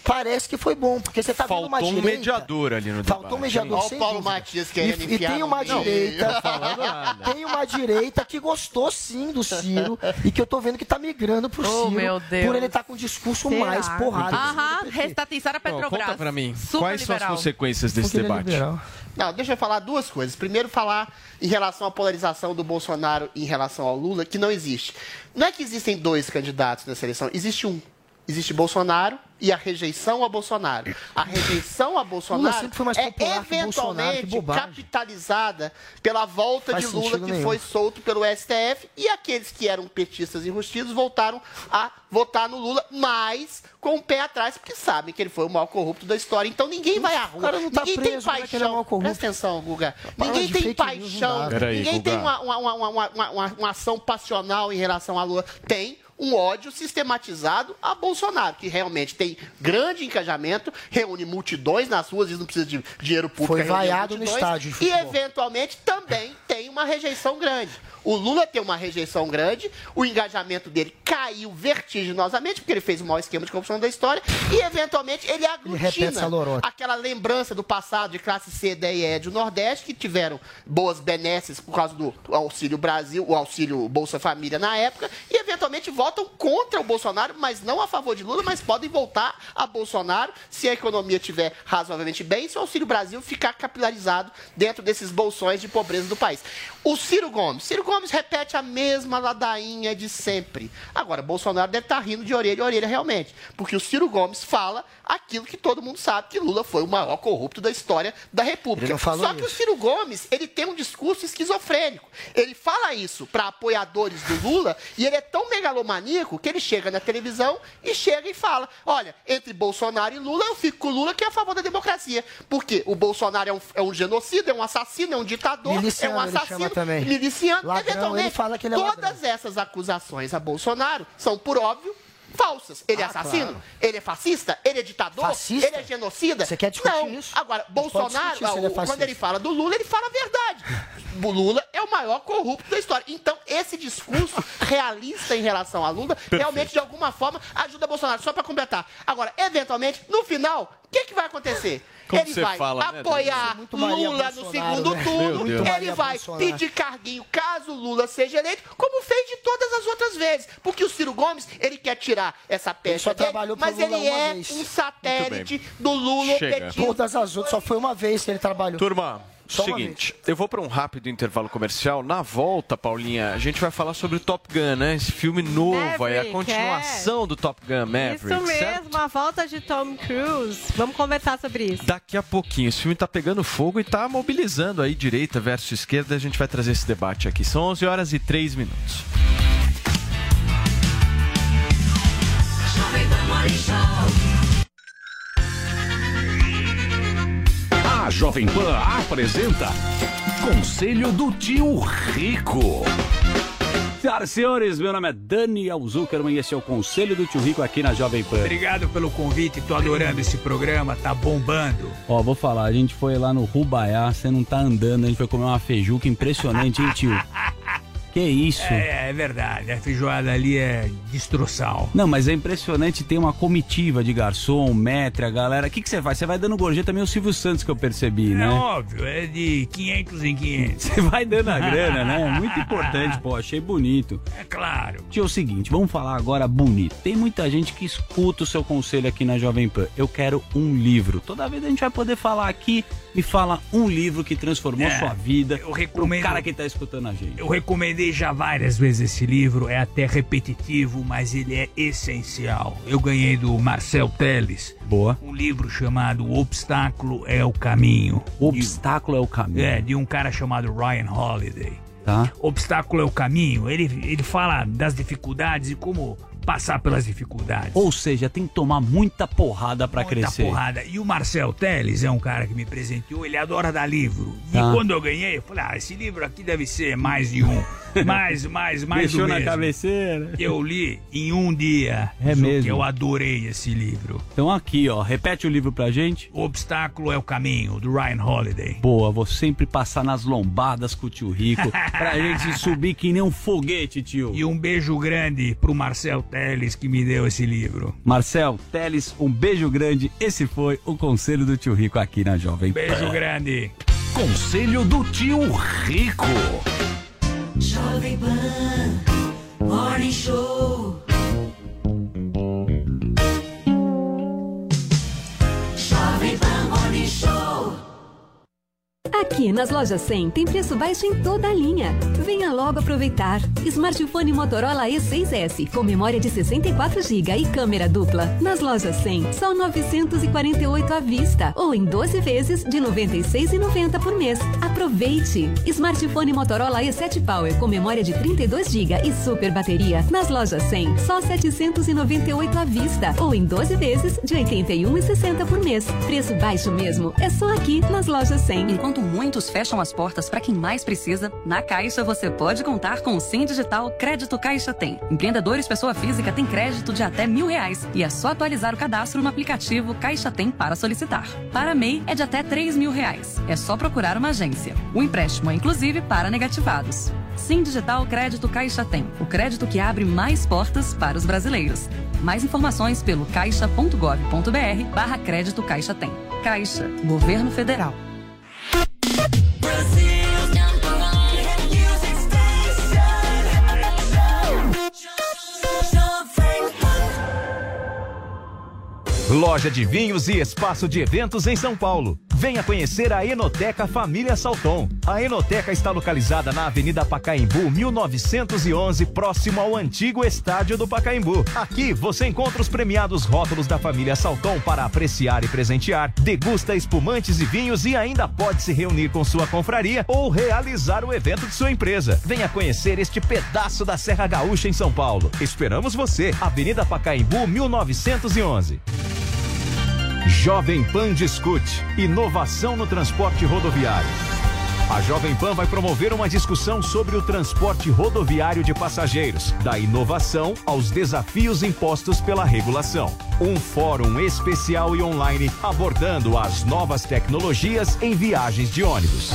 Parece que foi bom, porque você tá vendo uma Faltou um direita. mediador ali no Faltou um debate, mediador? Olha o Paulo dúvida. Matias querendo e, e tem uma direita, Não falando nada. tem uma direita que gostou sim do Ciro e que eu tô vendo que tá migrando pro Oh, Ciro meu Deus. por ele estar com um discurso Será? mais porrada. Aham, restatizar a Não, Petrobras. conta pra mim, Super quais são as liberal. consequências desse Porque é debate? liberal. Não, deixa eu falar duas coisas. Primeiro, falar em relação à polarização do Bolsonaro em relação ao Lula, que não existe. Não é que existem dois candidatos nessa eleição, existe um. Existe Bolsonaro e a rejeição a Bolsonaro. A rejeição a Bolsonaro sempre foi mais é popular que Bolsonaro, que eventualmente bobagem. capitalizada pela volta Faz de Lula que nenhum. foi solto pelo STF e aqueles que eram petistas enrustidos voltaram a votar no Lula, mas com o pé atrás, porque sabem que ele foi o maior corrupto da história. Então ninguém vai à rua. cara não tá ninguém preso, tem é que ele é paixão. maior corrupto? Presta atenção, Guga. Para Ninguém tem paixão. Peraí, ninguém tem Guga. uma, uma, uma, uma, uma, uma- uma ação passional em relação a Lula. Tem um ódio sistematizado a Bolsonaro, que realmente tem grande engajamento, reúne multidões nas ruas, e não precisa de dinheiro público. Foi vaiado no estádio E eventualmente também tem uma rejeição grande. O Lula tem uma rejeição grande, o engajamento dele caiu vertiginosamente, porque ele fez o maior esquema de corrupção da história, e eventualmente ele aglutina lorota. aquela lembrança do passado de classe C, D e E do Nordeste, que tiveram boas benesses por causa do Auxílio Brasil, o Auxílio Bolsa Família na época, e eventualmente votam contra o Bolsonaro, mas não a favor de Lula, mas podem voltar a Bolsonaro se a economia estiver razoavelmente bem, se o Auxílio Brasil ficar capilarizado dentro desses bolsões de pobreza do país. O Ciro Gomes. Ciro Gomes repete a mesma ladainha de sempre. Agora, Bolsonaro deve estar rindo de orelha a orelha realmente, porque o Ciro Gomes fala aquilo que todo mundo sabe, que Lula foi o maior corrupto da história da República. Só que o isso. Ciro Gomes, ele tem um discurso esquizofrênico. Ele fala isso para apoiadores do Lula e ele é tão megalomaníaco que ele chega na televisão e chega e fala: olha, entre Bolsonaro e Lula, eu fico com o Lula que é a favor da democracia. Porque o Bolsonaro é um, é um genocida, é um assassino, é um ditador, Miliciano, é um assassino, também. miliciano. Ladrão, Eventualmente, ele fala que ele é todas essas acusações a Bolsonaro são, por óbvio, falsas. Ele é Ah, assassino? claro. Ele é fascista? Ele é ditador? Fascista? Ele é genocida? Você quer discutir Não. isso? Agora, Bolsonaro, ele é quando ele fala do Lula, ele fala a verdade. O Lula é o maior corrupto da história. Então, esse discurso realista em relação a Lula, realmente, de alguma forma, ajuda Bolsonaro. Só para completar. Agora, eventualmente, no final, o que, que vai acontecer? Como ele vai fala, né, apoiar? Muito Maria Lula no segundo né? turno. Ele vai Bolsonaro. pedir carguinho caso Lula seja eleito, como fez de todas as outras vezes. Porque o Ciro Gomes, ele quer tirar essa peça só dele, mas Lula ele é vez. um satélite do Lula Chega. Todas as outras, só foi uma vez que ele trabalhou. Turma, Só seguinte, eu vou para um rápido intervalo comercial. Na volta, Paulinha, a gente vai falar sobre o Top Gun, né? Esse filme novo, aí, a Maverick, continuação do Top Gun Maverick, Isso certo? mesmo, a volta de Tom Cruise. Vamos conversar sobre isso. Daqui a pouquinho, esse filme tá pegando fogo e tá mobilizando aí direita versus esquerda. A gente vai trazer esse debate aqui. São 11 horas e 3 minutos. A Jovem Pan apresenta Conselho do Tio Rico. Senhoras e senhores, meu nome é Daniel Zuckerman e esse é o Conselho do Tio Rico aqui na Jovem Pan. Obrigado pelo convite, tô adorando esse programa, tá bombando. Ó, vou falar, a gente foi lá no Rubaiá, você não tá andando, a gente foi comer uma feijuca impressionante, hein, tio? Que isso? É, é verdade, a feijoada ali é destroçal. Não, mas é impressionante, tem uma comitiva de garçom, metre, a galera. O que, que você faz? Você vai dando gorjeta meio Silvio Santos que eu percebi, É né? óbvio, é de 500 em 500. Você vai dando a grana, né? Muito importante, pô, achei bonito. É claro. Tio, é o seguinte, vamos falar agora bonito. Tem muita gente que escuta o seu conselho aqui na Jovem Pan. Eu quero um livro. Toda vez a gente vai poder falar aqui, me fala um livro que transformou É, sua vida. eu recomendo- Pro cara que tá escutando a gente. Eu recomendei já várias vezes esse livro, é até repetitivo, mas ele é essencial. Eu ganhei do Marcel Teles. Boa. Um livro chamado O Obstáculo é o Caminho. O Obstáculo é o Caminho. É, de um cara chamado Ryan Holiday. Tá. Obstáculo é o caminho. Ele, ele fala das dificuldades e como passar pelas dificuldades. Ou seja, tem que tomar muita porrada pra Muita crescer. porrada. E o Marcel Teles é um cara que me presenteou, ele adora dar livro. E Tá. quando eu ganhei, eu falei, ah, esse livro aqui deve ser mais de um. Mais, mais, mais Deixou do na cabeceira. Eu li em um dia. É mesmo? Eu adorei esse livro. Então aqui, ó, repete o livro pra gente. O Obstáculo é o Caminho, do Ryan Holiday. Boa, vou sempre passar nas lombadas com o tio Rico pra gente subir que nem um foguete, tio. E um beijo grande pro Marcel Teles que me deu esse livro. Marcel, Teles, um beijo grande. Esse foi o conselho do tio Rico aqui na Jovem Pan. Beijo grande. Conselho do Tio Rico. Jovem Pan Morning Show. Aqui nas lojas 100 tem preço baixo em toda a linha. Venha logo aproveitar. Smartphone Motorola E6S com memória de 64 GB e câmera dupla. Nas lojas 100, só 948 à vista ou em 12 vezes de 96,90 por mês. Aproveite. Smartphone Motorola E7 Power com memória de 32 GB e super bateria. Nas lojas 100, só 798 à vista ou em 12 vezes de 81,60 por mês. Preço baixo mesmo. É só aqui nas lojas 100. Enquanto muitos fecham as portas para quem mais precisa, na Caixa você pode contar com o Sim Digital Crédito Caixa Tem. Empreendedores pessoa física têm crédito de até mil reais e é só atualizar o cadastro no aplicativo Caixa Tem para solicitar. Para MEI é de até três mil reais. É só procurar uma agência. O empréstimo é inclusive para negativados. Sim Digital Crédito Caixa Tem, o crédito que abre mais portas para os brasileiros. Mais informações pelo caixa.gov.br barra crédito Caixa Tem. Caixa, Governo Federal. Brazil. Loja de vinhos e espaço de eventos em São Paulo. Venha conhecer a Enoteca Família Salton. A Enoteca está localizada na Avenida Pacaembu, 1911, próximo ao antigo estádio do Pacaembu. Aqui você encontra os premiados rótulos da família Salton para apreciar e presentear, degusta espumantes e vinhos e ainda pode se reunir com sua confraria ou realizar o evento de sua empresa. Venha conhecer este pedaço da Serra Gaúcha em São Paulo. Esperamos você. Avenida Pacaembu, 1911. Jovem Pan discute inovação no transporte rodoviário. A Jovem Pan vai promover uma discussão sobre o transporte rodoviário de passageiros, da inovação aos desafios impostos pela regulação. Um fórum especial e online abordando as novas tecnologias em viagens de ônibus.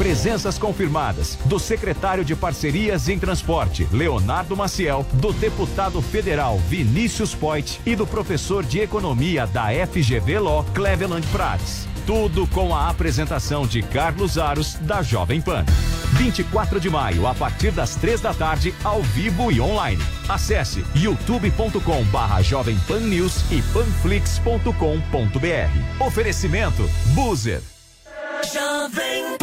Presenças confirmadas do secretário de Parcerias em Transporte, Leonardo Maciel, do deputado federal Vinícius Poit e do professor de Economia da FGV Law, Cleveland Prates. Tudo com a apresentação de Carlos Aros, da Jovem Pan. 24 de maio, a partir das três da tarde, ao vivo e online. Acesse youtube.com barra Jovem Pan News e panflix.com.br. Oferecimento Buzer. Jovem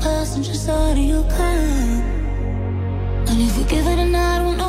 passenger side of your car. And if we give it a night, we'll know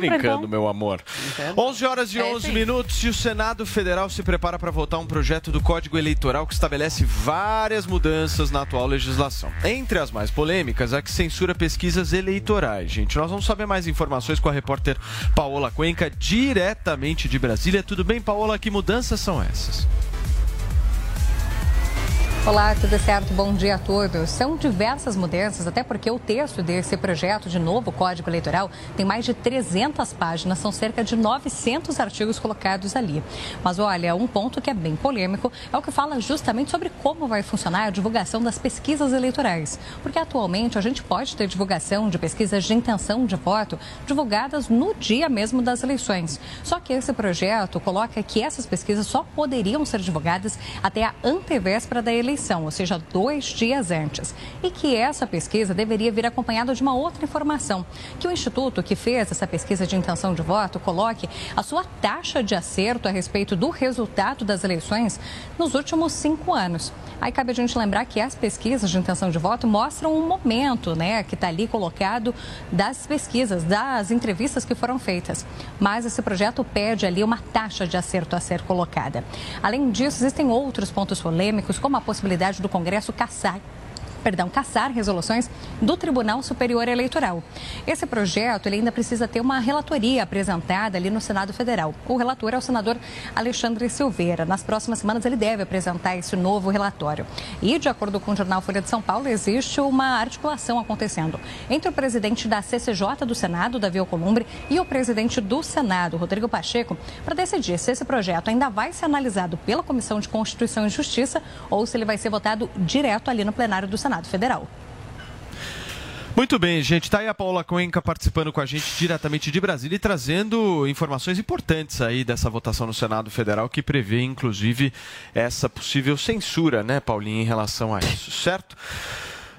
Brincando, bom. meu amor. 11 horas e É 11 isso aí. minutos e o Senado Federal se prepara para votar um projeto do Código Eleitoral que estabelece várias mudanças na atual legislação. Entre as mais polêmicas, a que censura pesquisas eleitorais. Gente, nós vamos saber mais informações com a repórter Paola Cuenca, diretamente de Brasília. Tudo bem, Paola? Que mudanças são essas? Olá, tudo certo? Bom dia a todos. São diversas mudanças, até porque o texto desse projeto de novo Código Eleitoral tem mais de 300 páginas, são cerca de 900 artigos colocados ali. Mas olha, um ponto que é bem polêmico é o que fala justamente sobre como vai funcionar a divulgação das pesquisas eleitorais. Porque atualmente a gente pode ter divulgação de pesquisas de intenção de voto divulgadas no dia mesmo das eleições. Só que esse projeto coloca que essas pesquisas só poderiam ser divulgadas até a antevéspera da eleição eleição, ou seja, dois dias antes. E que essa pesquisa deveria vir acompanhada de uma outra informação: que o instituto que fez essa pesquisa de intenção de voto coloque a sua taxa de acerto a respeito do resultado das eleições nos últimos cinco anos. Aí cabe a gente lembrar que as pesquisas de intenção de voto mostram um momento, né, que está ali colocado das pesquisas, das entrevistas que foram feitas. Mas esse projeto pede ali uma taxa de acerto a ser colocada. Além disso, existem outros pontos polêmicos, como a possibilidade do Congresso caçar perdão, caçar resoluções do Tribunal Superior Eleitoral. Esse projeto ele ainda precisa ter uma relatoria apresentada ali no Senado Federal. O relator é o senador Alexandre Silveira. Nas próximas semanas ele deve apresentar esse novo relatório. E, de acordo com o jornal Folha de São Paulo, existe uma articulação acontecendo entre o presidente da CCJ do Senado, Davi Alcolumbre, e o presidente do Senado, Rodrigo Pacheco, para decidir se esse projeto ainda vai ser analisado pela Comissão de Constituição e Justiça ou se ele vai ser votado direto ali no plenário do Senado Federal. Muito bem, gente. Tá aí a Paula Cuenca participando com a gente diretamente de Brasília e trazendo informações importantes aí dessa votação no Senado Federal que prevê, inclusive, essa possível censura, né, Paulinha, em relação a isso, certo?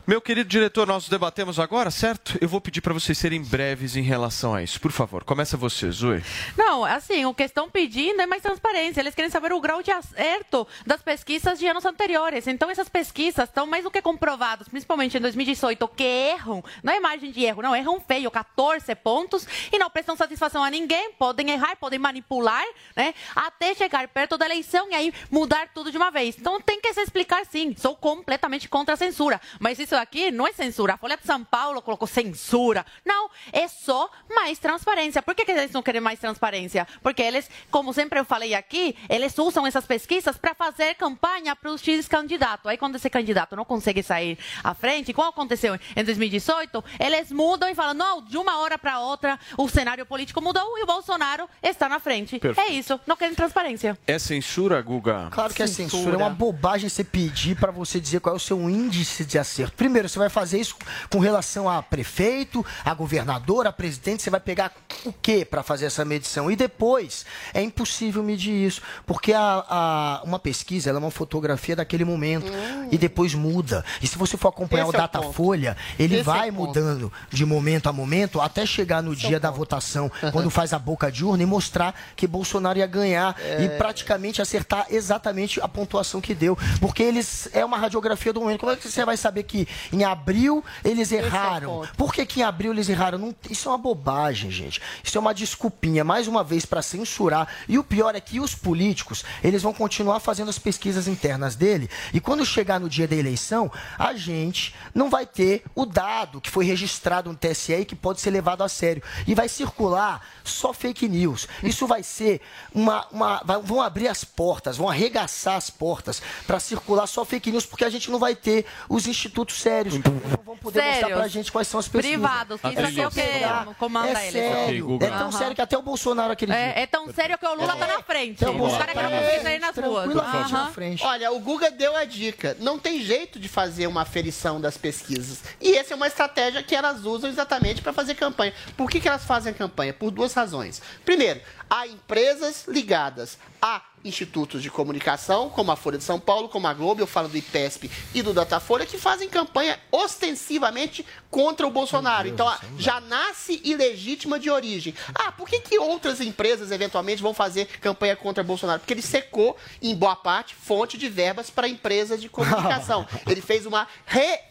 Meu querido diretor, nós debatemos agora, certo? Eu vou pedir para vocês serem breves em relação a isso. Por favor, começa você, Zoe. Não, assim, o que estão pedindo é mais transparência. Eles querem saber o grau de acerto das pesquisas de anos anteriores. Então, essas pesquisas estão mais do que comprovadas, principalmente em 2018, que erram, não é margem de erro, não, erram feio, 14 pontos, e não prestam satisfação a ninguém, podem errar, podem manipular, né, até chegar perto da eleição e aí mudar tudo de uma vez. Então, tem que se explicar sim. Sou completamente contra a censura, mas isso aqui não é censura. A Folha de São Paulo colocou censura. Não, é só mais transparência. Por que, que eles não querem mais transparência? Porque eles, como sempre eu falei aqui, eles usam essas pesquisas para fazer campanha para os X candidatos. Aí quando esse candidato não consegue sair à frente, como aconteceu em 2018, eles mudam e falam, não, de uma hora para outra o cenário político mudou e o Bolsonaro está na frente. Perfeito. É isso, não querem transparência. É censura, Guga? Claro que é censura. É uma bobagem você pedir para você dizer qual é o seu índice de acerto. Primeiro, você vai fazer isso com relação a prefeito, a governador, a presidente. Você vai pegar o que para fazer essa medição? E depois, é impossível medir isso. Porque a, a- uma pesquisa ela é uma fotografia daquele momento. E depois muda. E se você for acompanhar Esse o é Datafolha, ele Esse é vai ponto. mudando de momento a momento até chegar no dia da votação, quando faz a boca de urna e mostrar que Bolsonaro ia ganhar É. e praticamente acertar exatamente a pontuação que deu. Porque eles é uma radiografia do momento. Como é que você vai saber que em abril eles é erraram? ponto. Por que, que em abril eles erraram? Não- isso é uma bobagem, gente. Isso é uma desculpinha, mais uma vez, para censurar. E o pior é que os políticos, eles vão continuar fazendo as pesquisas internas dele. E quando chegar no dia da eleição, a gente não vai ter o dado que foi registrado no TSE e que pode ser levado a sério. E vai circular só fake news. Isso vai ser uma. uma vão abrir as portas, vão arregaçar as portas para circular só fake news, porque a gente não vai ter os institutos sérios. Não vão poder mostrar Sérios. pra gente quais são as pesquisas. Privados, que isso aqui é o que comanda é eles. Sério. É tão sério que até o Bolsonaro acredita. É, é tão sério que o Lula tá na frente. Então, Os caras querem é, aí nas ruas. Aham. na frente. Olha, o Guga deu a dica. Não tem jeito de fazer uma aferição das pesquisas. E essa é uma estratégia que elas usam exatamente para fazer campanha. Por que, que elas fazem a campanha? Por duas razões. Primeiro, há empresas ligadas a institutos de comunicação, como a Folha de São Paulo, como a Globo, eu falo do IPESP e do Datafolha, que fazem campanha ostensivamente contra o Bolsonaro. Então, já nasce ilegítima de origem. Ah, por que, que outras empresas, eventualmente, vão fazer campanha contra o Bolsonaro? Porque ele secou, em boa parte, fonte de verbas para empresas de comunicação. Ele fez uma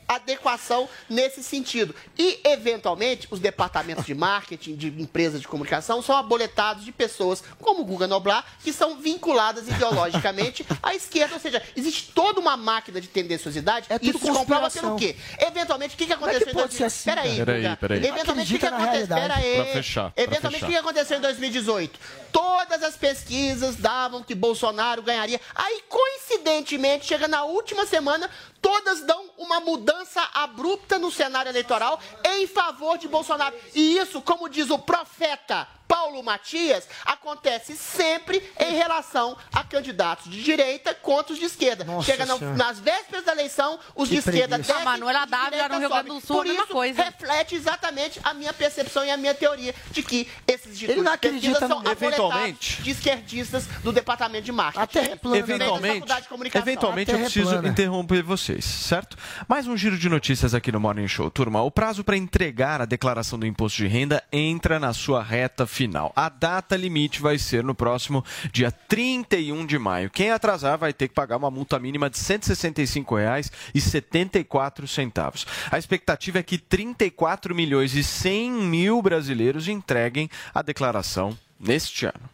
adequação nesse sentido. E, eventualmente, os departamentos de marketing, de empresas de comunicação, são aboletados de pessoas como Guga Noblar, que são vinculadas ideologicamente à esquerda. Ou seja, existe toda uma máquina de tendenciosidade. É tudo Isso se comprova pelo quê? Eventualmente, o que, que é aconteceu que pode ser assim, Peraí. Peraí, peraí. Eventualmente, o que, aconteceu? Peraí. Pra fechar, pra Eventualmente, o que aconteceu em 2018? Todas as pesquisas davam que Bolsonaro ganharia. Aí, coincidentemente, chega na última semana, todas dão uma mudança abrupta no cenário eleitoral em favor de Bolsonaro. E isso, como diz o profeta Paulo Matias, acontece sempre em relação a candidatos de direita contra os de esquerda. Nossa Chega na- nas vésperas da eleição, os Que de esquerda descem, A Manuela Dávila no Rio Grande do. Sul, Por a mesma isso, coisa. reflete exatamente a minha percepção e a minha teoria de que esses não acredita são Eventualmente. de esquerdistas do departamento de marketing. A Terra é plana, né? Da Eventualmente, Faculdade de Comunicação. eventualmente A eu é preciso plana. interromper vocês, certo? Mais um giro de notícias aqui no Morning Show. Turma, o prazo para entregar a declaração do imposto de renda entra na sua reta final. A data limite vai ser no próximo dia 31 de maio. Quem atrasar vai ter que pagar uma multa mínima de R$ 165,74. A expectativa é que 34 milhões e 100 mil brasileiros entreguem a declaração neste ano.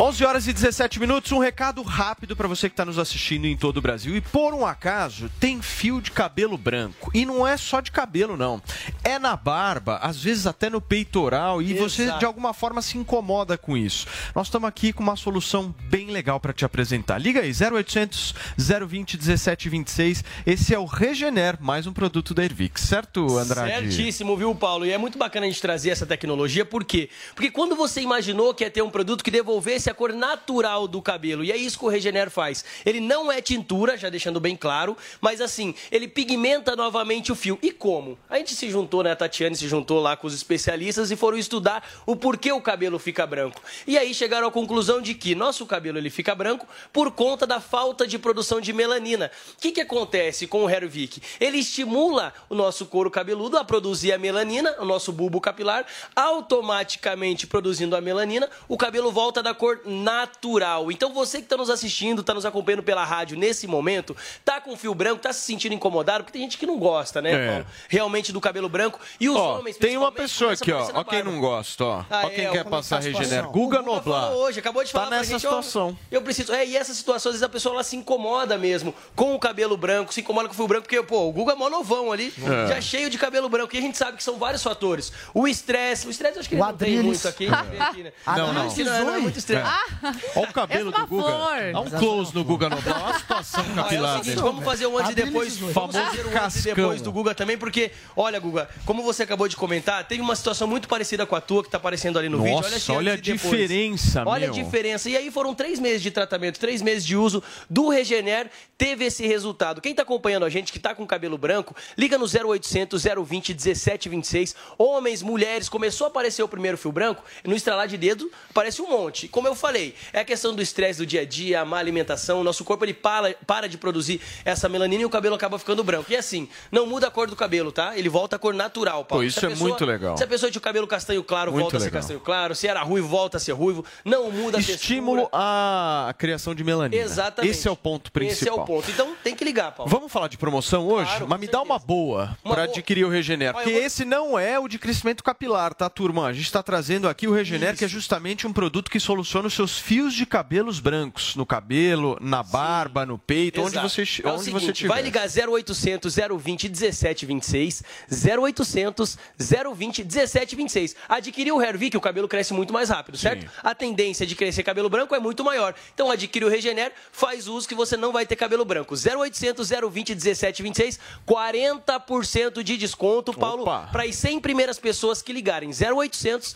11 horas e 17 minutos, um recado rápido para você que está nos assistindo em todo o Brasil. E por um acaso, tem fio de cabelo branco. E não é só de cabelo, não. É na barba, às vezes até no peitoral. E você, Exato. de alguma forma, se incomoda com isso. Nós estamos aqui com uma solução bem legal para te apresentar. Liga aí, 0800 020 1726. Esse é o Regener, mais um produto da Ervix, certo, Andrade? Certíssimo, viu, Paulo? E é muito bacana a gente trazer essa tecnologia, por quê? Porque quando você imaginou que ia ter um produto que devolvesse a cor natural do cabelo, e é isso que o Regener faz. Ele não é tintura, já deixando bem claro, mas assim, ele pigmenta novamente o fio. E como? A gente se juntou, né? A Tatiane se juntou lá com os especialistas e foram estudar o porquê o cabelo fica branco. E aí chegaram à conclusão de que nosso cabelo ele fica branco por conta da falta de produção de melanina. O que, que acontece com o Hervik? Ele estimula o nosso couro cabeludo a produzir a melanina, o nosso bulbo capilar, automaticamente produzindo a melanina, o cabelo volta da cor natural. Então você que está nos assistindo, está nos acompanhando pela rádio nesse momento, tá com fio branco, tá se sentindo incomodado, porque tem gente que não gosta, né, É. Paulo? Realmente do cabelo branco. E os Ó, homens, tem uma pessoa aqui, ó. Ó quem não gosta, ó. Ah, ó quem é, quer passar tá? Regener. O Guga Guga Noblar. hoje, acabou de Tá falar pra nessa gente, ó, situação. eu preciso. É, e essa situação, às vezes a pessoa ela se incomoda mesmo com o cabelo branco, se incomoda com o fio branco, porque, pô, o Guga é mó novão ali, É. já cheio de cabelo branco. E a gente sabe que são vários fatores. O estresse, o estresse eu acho que ele não tem Adriles. muito aqui. aqui, né? Não, não. não, é- não é muito estresse. Olha o cabelo do Guga. Dá um close no Guga Noblar. Olha a situação é capilar o seguinte, dele. vamos fazer um antes e depois. Vamos Famoso fazer um antes e cascão. depois do Guga também, porque, olha, Guga, como você acabou de comentar, teve uma situação muito parecida com a tua que tá aparecendo ali no Nossa, vídeo. Olha, olha a depois. diferença, Olha meu. a diferença. E aí foram três meses de tratamento, três meses de uso do Regener, teve esse resultado. Quem tá acompanhando a gente, que tá com cabelo branco, liga no 0800 020 1726. Homens, mulheres, começou a aparecer o primeiro fio branco, no estralar de dedo aparece um monte. Como eu falei, é a questão do estresse do dia a dia, a má alimentação, o nosso corpo ele para, para de produzir essa melanina e o cabelo acaba ficando branco. E assim, não muda a cor do cabelo, tá? Ele volta à cor natural, Paulo. Pô, isso é muito legal. Se a pessoa tinha o cabelo castanho claro, Muito volta a ser legal. castanho claro. Se era ruivo, volta a ser ruivo. Não muda a Estímulo à criação de melanina. Exatamente. Esse é o ponto principal. Esse é o ponto. Então tem que ligar, Paulo. Vamos falar de promoção hoje? Claro, Mas me dá uma boa para adquirir o Regener. Porque eu vou- esse não é o de crescimento capilar, tá, turma? A gente está trazendo aqui o Regener, que é justamente um produto que soluciona os seus fios de cabelos brancos. No cabelo, na barba, no peito, onde Exato. você, é o onde seguinte, você tiver. Vai ligar 0800 020 1726, 0800 020 1726. Adquirir o Hervik, o cabelo cresce muito mais rápido, certo? A tendência de crescer cabelo branco é muito maior. Então adquire o Regener, faz uso que você não vai ter cabelo branco. 0800 020 1726, 40% de desconto, Paulo, para as 100 primeiras pessoas que ligarem. 0800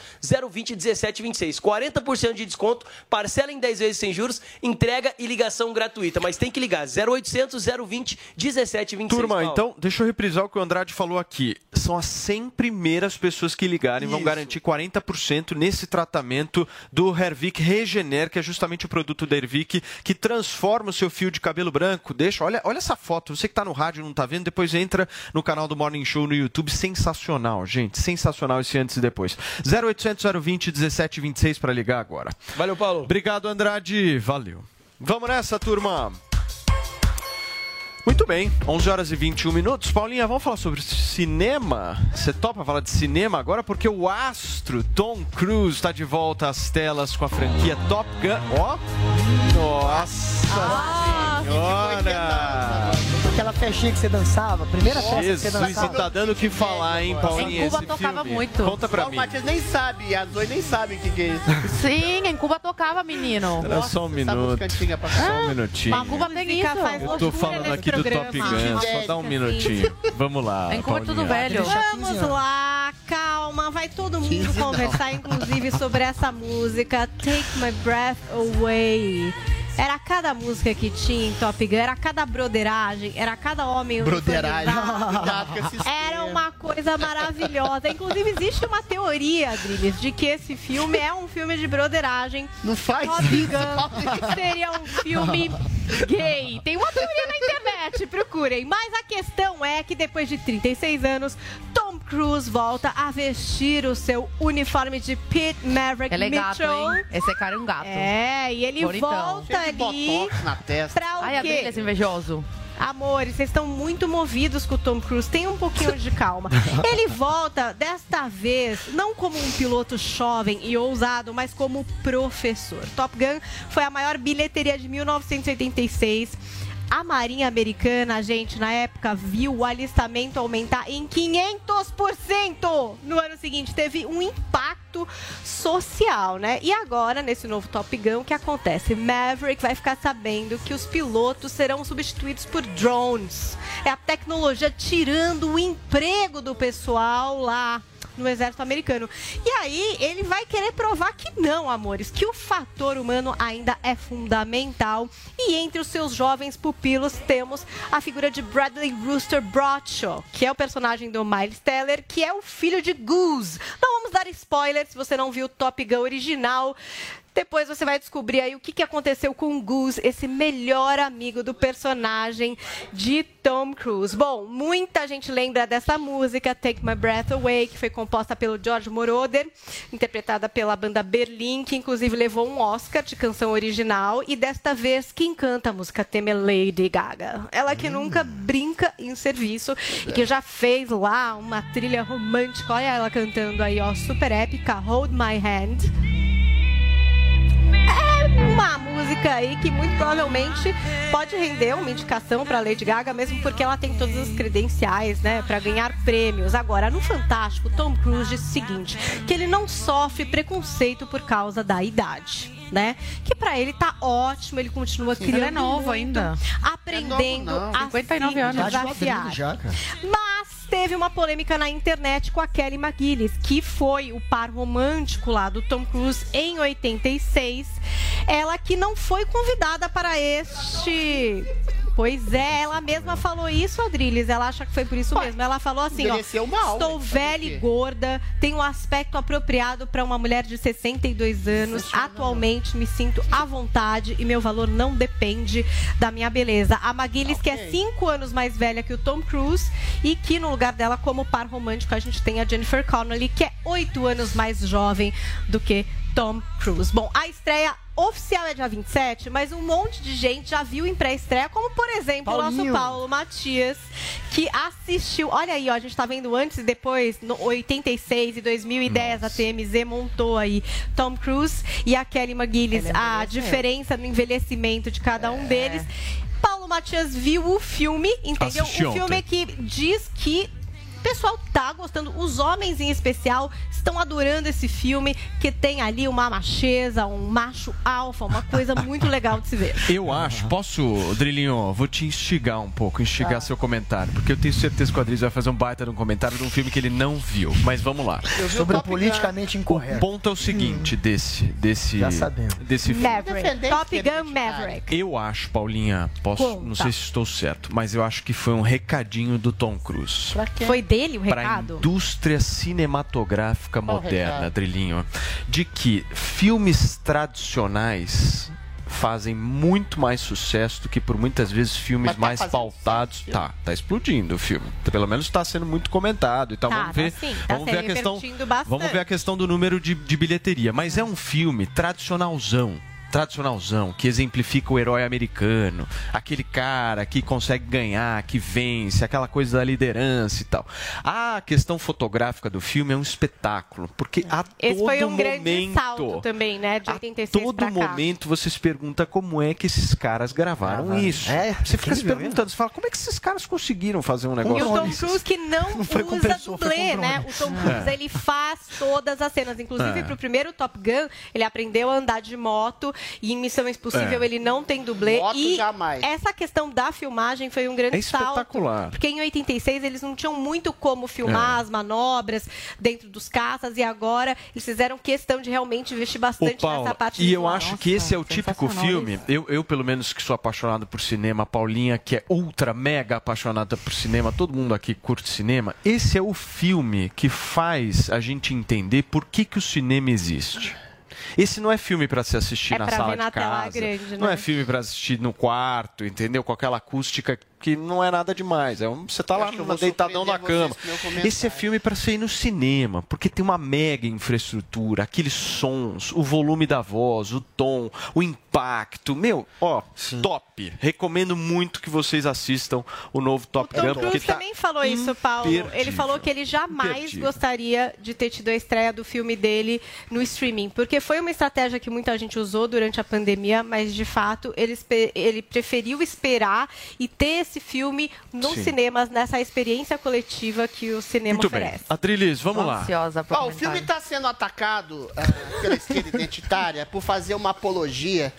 020 1726, 40% de desconto, parcela em 10 vezes sem juros, entrega e ligação gratuita. Mas tem que ligar 0800 020 1726. Turma, Paulo. então, deixa eu reprisar o que o Andrade falou aqui. São as 100 primeiras pessoas que ligarem, vão Isso. garantir 40% nesse tratamento do Hervik Regener, que é justamente o produto da Hervik, que transforma o seu fio de cabelo branco. Deixa, olha, olha essa foto. Você que está no rádio e não está vendo, depois entra no canal do Morning Show no YouTube. Sensacional, gente. Sensacional esse antes e depois. 0800 020 1726 para ligar agora. Valeu, Paulo. Obrigado, Andrade. Valeu. Vamos nessa, turma. Muito bem, 11 horas e 21 minutos. Paulinha, vamos falar sobre cinema? Você topa falar de cinema agora? Porque o astro Tom Cruise está de volta às telas com a franquia Top Gun. Ó, nossa senhora! Aquela festinha que você dançava, primeira festa que você Jesus, dançava. tá dando o que falar, hein, Paulinha? Em Cuba esse tocava filme? muito. Conta pra o mim. Matias nem sabe, a Zoe nem sabe o que, que é isso. Sim, em Cuba tocava, menino. Era só um minuto. Só um minutinho. Mas Cuba tem isso. Eu tô falando aqui do Top Gun, só dá um minutinho. Vamos lá. Em Cuba é tudo velho. Vamos lá, calma, vai todo mundo conversar, inclusive, sobre essa música Take My Breath Away. Era cada música que tinha em Top Gun, era cada broderagem, era cada homem. Broderagem. Era uma coisa maravilhosa. Inclusive, existe uma teoria, Adriles, de que esse filme é um filme de broderagem. Não faz Top isso, Gun seria um filme gay. Tem uma teoria na internet, procurem. Mas a questão é que depois de 36 anos, Tom Cruise volta a vestir o seu uniforme de Pete Maverick Ele é gato, Mitchell. hein? Esse cara é um gato. É, e ele Bonitão. volta ali botox na testa. pra o Ai, quê? Adriles, esse invejoso. Amores, vocês estão muito movidos com o Tom Cruise. Tenham um pouquinho de calma. Ele volta, desta vez, não como um piloto jovem e ousado, mas como professor. Top Gun foi a maior bilheteria de 1986. A Marinha Americana, gente, na época viu o alistamento aumentar em 500% no ano seguinte. Teve um impacto social, né? E agora, nesse novo Top Gun, o que acontece? Maverick vai ficar sabendo que os pilotos serão substituídos por drones. É a tecnologia tirando o emprego do pessoal lá no exército americano. E aí ele vai querer provar que não, amores, que o fator humano ainda é fundamental. E entre os seus jovens pupilos temos a figura de Bradley Rooster Bradshaw, que é o personagem do Miles Teller, que é o filho de Goose. Não vamos dar spoiler se você não viu o Top Gun original. Depois você vai descobrir aí o que, que aconteceu com o Goose, esse melhor amigo do personagem de Tom Cruise. Bom, muita gente lembra dessa música, Take My Breath Away, que foi composta pelo George Moroder, interpretada pela banda Berlim, que inclusive levou um Oscar de canção original. E desta vez, quem canta a música tema é Lady Gaga. Ela que nunca brinca em serviço e que já fez lá uma trilha romântica. Olha ela cantando aí, ó, super épica, Hold My Hand. Uma música aí que muito provavelmente pode render uma indicação para Lady Gaga, mesmo porque ela tem todas as credenciais, né, para ganhar prêmios. Agora, no Fantástico, Tom Cruise disse o seguinte, que ele não sofre preconceito por causa da idade. Né? Que pra ele tá ótimo, ele continua Sim, criando ele é novo muito, ainda. aprendendo É novo, não. a 59 se anos. De desafiar. já, cara. Mas teve uma polêmica na internet com a Kelly McGillis, que foi o par romântico lá do Tom Cruise em 86. Ela que não foi convidada para este. Pois é, ela mesma falou isso, Adriles. Ela acha que foi por isso mesmo. Ela falou assim: ó, mal, estou velha e gorda, tenho um aspecto apropriado para uma mulher de 62 anos. Atualmente me sinto à vontade e meu valor não depende da minha beleza. A McGillis, que é 5 anos mais velha que o Tom Cruise, e que no lugar dela, como par romântico, a gente tem a Jennifer Connelly, que é 8 anos mais jovem do que Tom Cruise. Bom, a estreia oficial é dia 27, mas um monte de gente já viu em pré-estreia, como por exemplo o Paulinho. nosso Paulo Matias, que assistiu. Olha aí, ó, a gente tá vendo antes e depois, no 86 e 2010, a TMZ montou aí Tom Cruise e a Kelly McGillis, a envelheceu. diferença no envelhecimento de cada um deles. Paulo Matias viu o filme, entendeu? Assisti o filme ontem. que diz que o pessoal tá gostando, os homens em especial estão adorando esse filme, que tem ali uma macheza, um macho alfa, uma coisa muito legal de se ver. Eu acho, posso, Drilinho, vou te instigar um pouco, instigar seu comentário, porque eu tenho certeza que o Adriles vai fazer um baita de um comentário de um filme que ele não viu. Mas vamos lá. Sobre o politicamente O incorreto. ponto é o seguinte desse, desse, Já sabemos. desse filme. Maverick, Top Gun Maverick. Eu acho, Paulinha, posso, Conta. não sei se estou certo, mas eu acho que foi um recadinho do Tom Cruise. Foi dele o Para a recado? indústria cinematográfica moderna, recado? Drilinho, de que filmes tradicionais fazem muito mais sucesso do que por muitas vezes filmes tá mais pautados. Tá, tá explodindo o filme. Pelo menos está sendo muito comentado. Então Tá, vamos tá ver, sim, tá vamos se ver a questão, bastante. vamos ver a questão do número de, de bilheteria. Mas é um filme tradicionalzão. Tradicionalzão, que exemplifica o herói americano, aquele cara que consegue ganhar, que vence, aquela coisa da liderança e tal. A questão fotográfica do filme é um espetáculo, porque a Esse todo foi um momento, grande salto também, né? De 86 todo pra cá. momento você se pergunta como é que esses caras gravaram Gravaram. isso. É, você fica se incrível perguntando, você fala, como é que esses caras conseguiram fazer um E negócio o Tom? Cruise que não, foi com usa pessoa, dublê, né? drone. O Tom Cruise, É. ele faz todas as cenas. Inclusive, É. pro primeiro Top Gun, ele aprendeu a andar de moto. E em Missão Impossível, É. ele não tem dublê. Moto e jamais. essa questão da filmagem foi um grande É salto. espetacular. Porque em 86, eles não tinham muito como filmar É. as manobras dentro dos caças. E agora, eles fizeram questão de realmente investir Ô, bastante Paula, nessa parte e eu acho que esse é o típico filme. Eu, eu, pelo menos, que sou apaixonado por cinema, a Paulinha, que é ultra, mega apaixonada por cinema, todo mundo aqui curte cinema. Esse é o filme que faz a gente entender por que, que o cinema existe. Esse não é filme para se assistir É na sala ver na de tela casa. grande, Não né? é filme para assistir no quarto, entendeu? Com aquela acústica que não é nada demais. É um, você tá Eu lá na- deitadão na cama. Esse é filme para ser ir no cinema, porque tem uma mega infraestrutura, aqueles sons, o volume da voz, o tom, o impacto. Meu, ó, top. Recomendo muito que vocês assistam o novo Top Tom Gun, porque Cruise tá também falou isso, Paulo. Ele falou que ele jamais Imperdível. gostaria de ter tido a estreia do filme dele no streaming, porque foi uma estratégia que muita gente usou durante a pandemia, mas de fato ele, ele preferiu esperar e ter esse filme nos Sim. cinemas, nessa experiência coletiva que o cinema Muito bem. oferece. Atrilis, vamos lá. Ansiosa Ó, o filme está sendo atacado ah, pela esquerda identitária por fazer uma apologia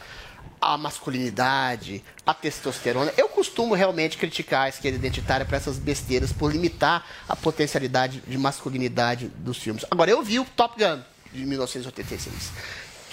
à masculinidade, à testosterona. Eu costumo realmente criticar a esquerda identitária por essas besteiras, por limitar a potencialidade de masculinidade dos filmes. Agora, eu vi o Top Gun de 1986.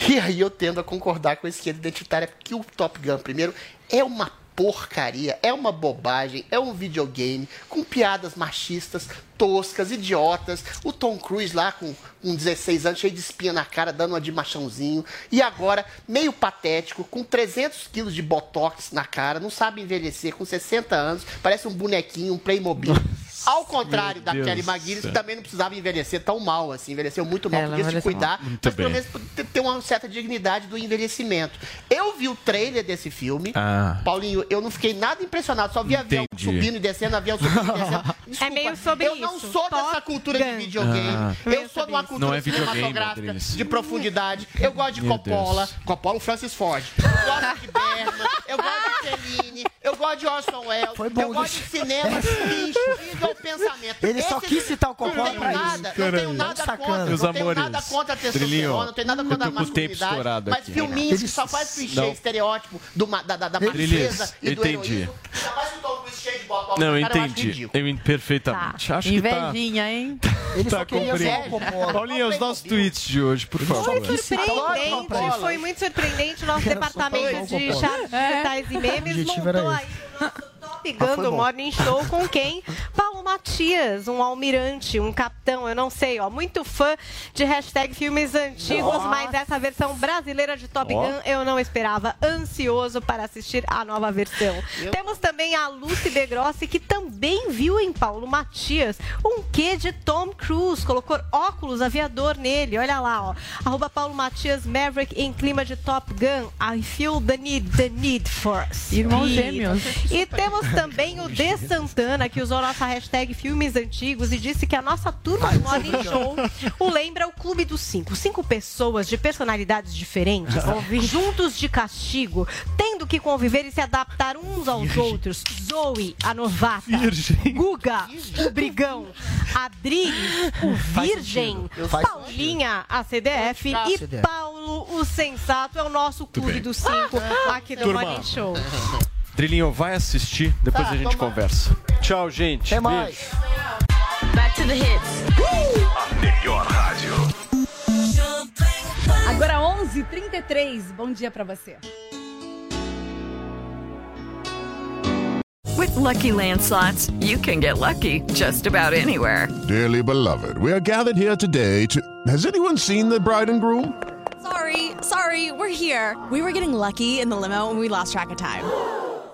E aí eu tendo a concordar com a esquerda identitária, porque o Top Gun, primeiro, é uma porcaria, é uma bobagem, é um videogame com piadas machistas, toscas, idiotas. O Tom Cruise lá com, com 16 anos, cheio de espinha na cara, dando uma de machãozinho. E agora, meio patético, com 300 quilos de botox na cara, não sabe envelhecer, com 60 anos, parece um bonequinho, um Playmobil. Ao contrário da Deus Kelly McGuinness, que também não precisava envelhecer tão mal, assim, envelheceu muito mal, Ela podia se cuidar. Muito mas pelo menos ter- uma certa dignidade do envelhecimento. Eu vi o trailer desse filme, Ah. Paulinho, eu não fiquei nada impressionado, só vi avião Entendi. subindo e descendo, avião subindo e descendo. Desculpa, É meio sobre eu não isso. sou dessa Top cultura de Gun. videogame, Ah. eu sou de uma cultura Não é cinematográfica de profundidade, eu gosto de Meu Coppola, Deus. Coppola, o Francis Ford, eu gosto de Bergman, eu gosto de Fellini, eu gosto de Orson Welles, Foi bom, eu gosto de cinema que instiga o pensamento. Ele só quis citar o não Coppola tenho pra nada, isso. Não tenho nada Sacana. contra, Meus não tenho nada amores. contra a testosterona, não tenho nada contra a masculinidade, mas aqui. filminhos que só faz clichê, Não. estereótipo do, da, da, da princesa e do entendi. heroísmo. Ainda mais que o Tom Cruise cheio de botox Não, acho entendi. Eu en- perfeitamente. Acho que tá. Invejinha, hein? Ele Tá só. Paulinha, os nossos tweets de hoje, por favor. Foi surpreendente, foi muito surpreendente. O nosso só departamento de Coppola. charts digitais e memes montou 不好意 o Ah, Gun foi do bom. Morning Show com quem? Paulo Matias, um almirante, um capitão, eu não sei, ó. Muito fã de hashtag filmes antigos, mas essa versão brasileira de Top Ó. Gun eu não esperava. Ansioso para assistir a nova versão. Temos também a Lucy Degrossi, que também viu em Paulo Matias um quê de Tom Cruise. Colocou óculos aviador nele, olha lá, ó. Arroba Paulo Matias Maverick em clima de Top Gun. I feel the need, the need for Irmãos speed. gêmeos. E temos também o De Santana, que usou nossa hashtag filmes antigos e disse que a nossa turma do Morning Show o lembra o Clube dos Cinco. Cinco pessoas de personalidades diferentes, juntos de castigo, tendo que conviver e se adaptar uns aos outros. Zoe, a novata. Guga, o brigão. Adriles, o virgem. Paulinha, a CDF. E CDF. Paulo, o sensato, é o nosso Clube dos Cinco aqui do Turma. Morning Show. Drilinho, vai assistir, depois Tá, a gente toma. conversa. Tchau, gente. Até mais. Beijo. Back to the hits. A melhor rádio. Agora 11h33. Bom dia pra você. With Lucky Land slots, you can get lucky just about anywhere. Dearly beloved, we are gathered here today to. Has anyone seen the bride and groom? Sorry, sorry, we're here. We were getting lucky in the limo and we lost track of time.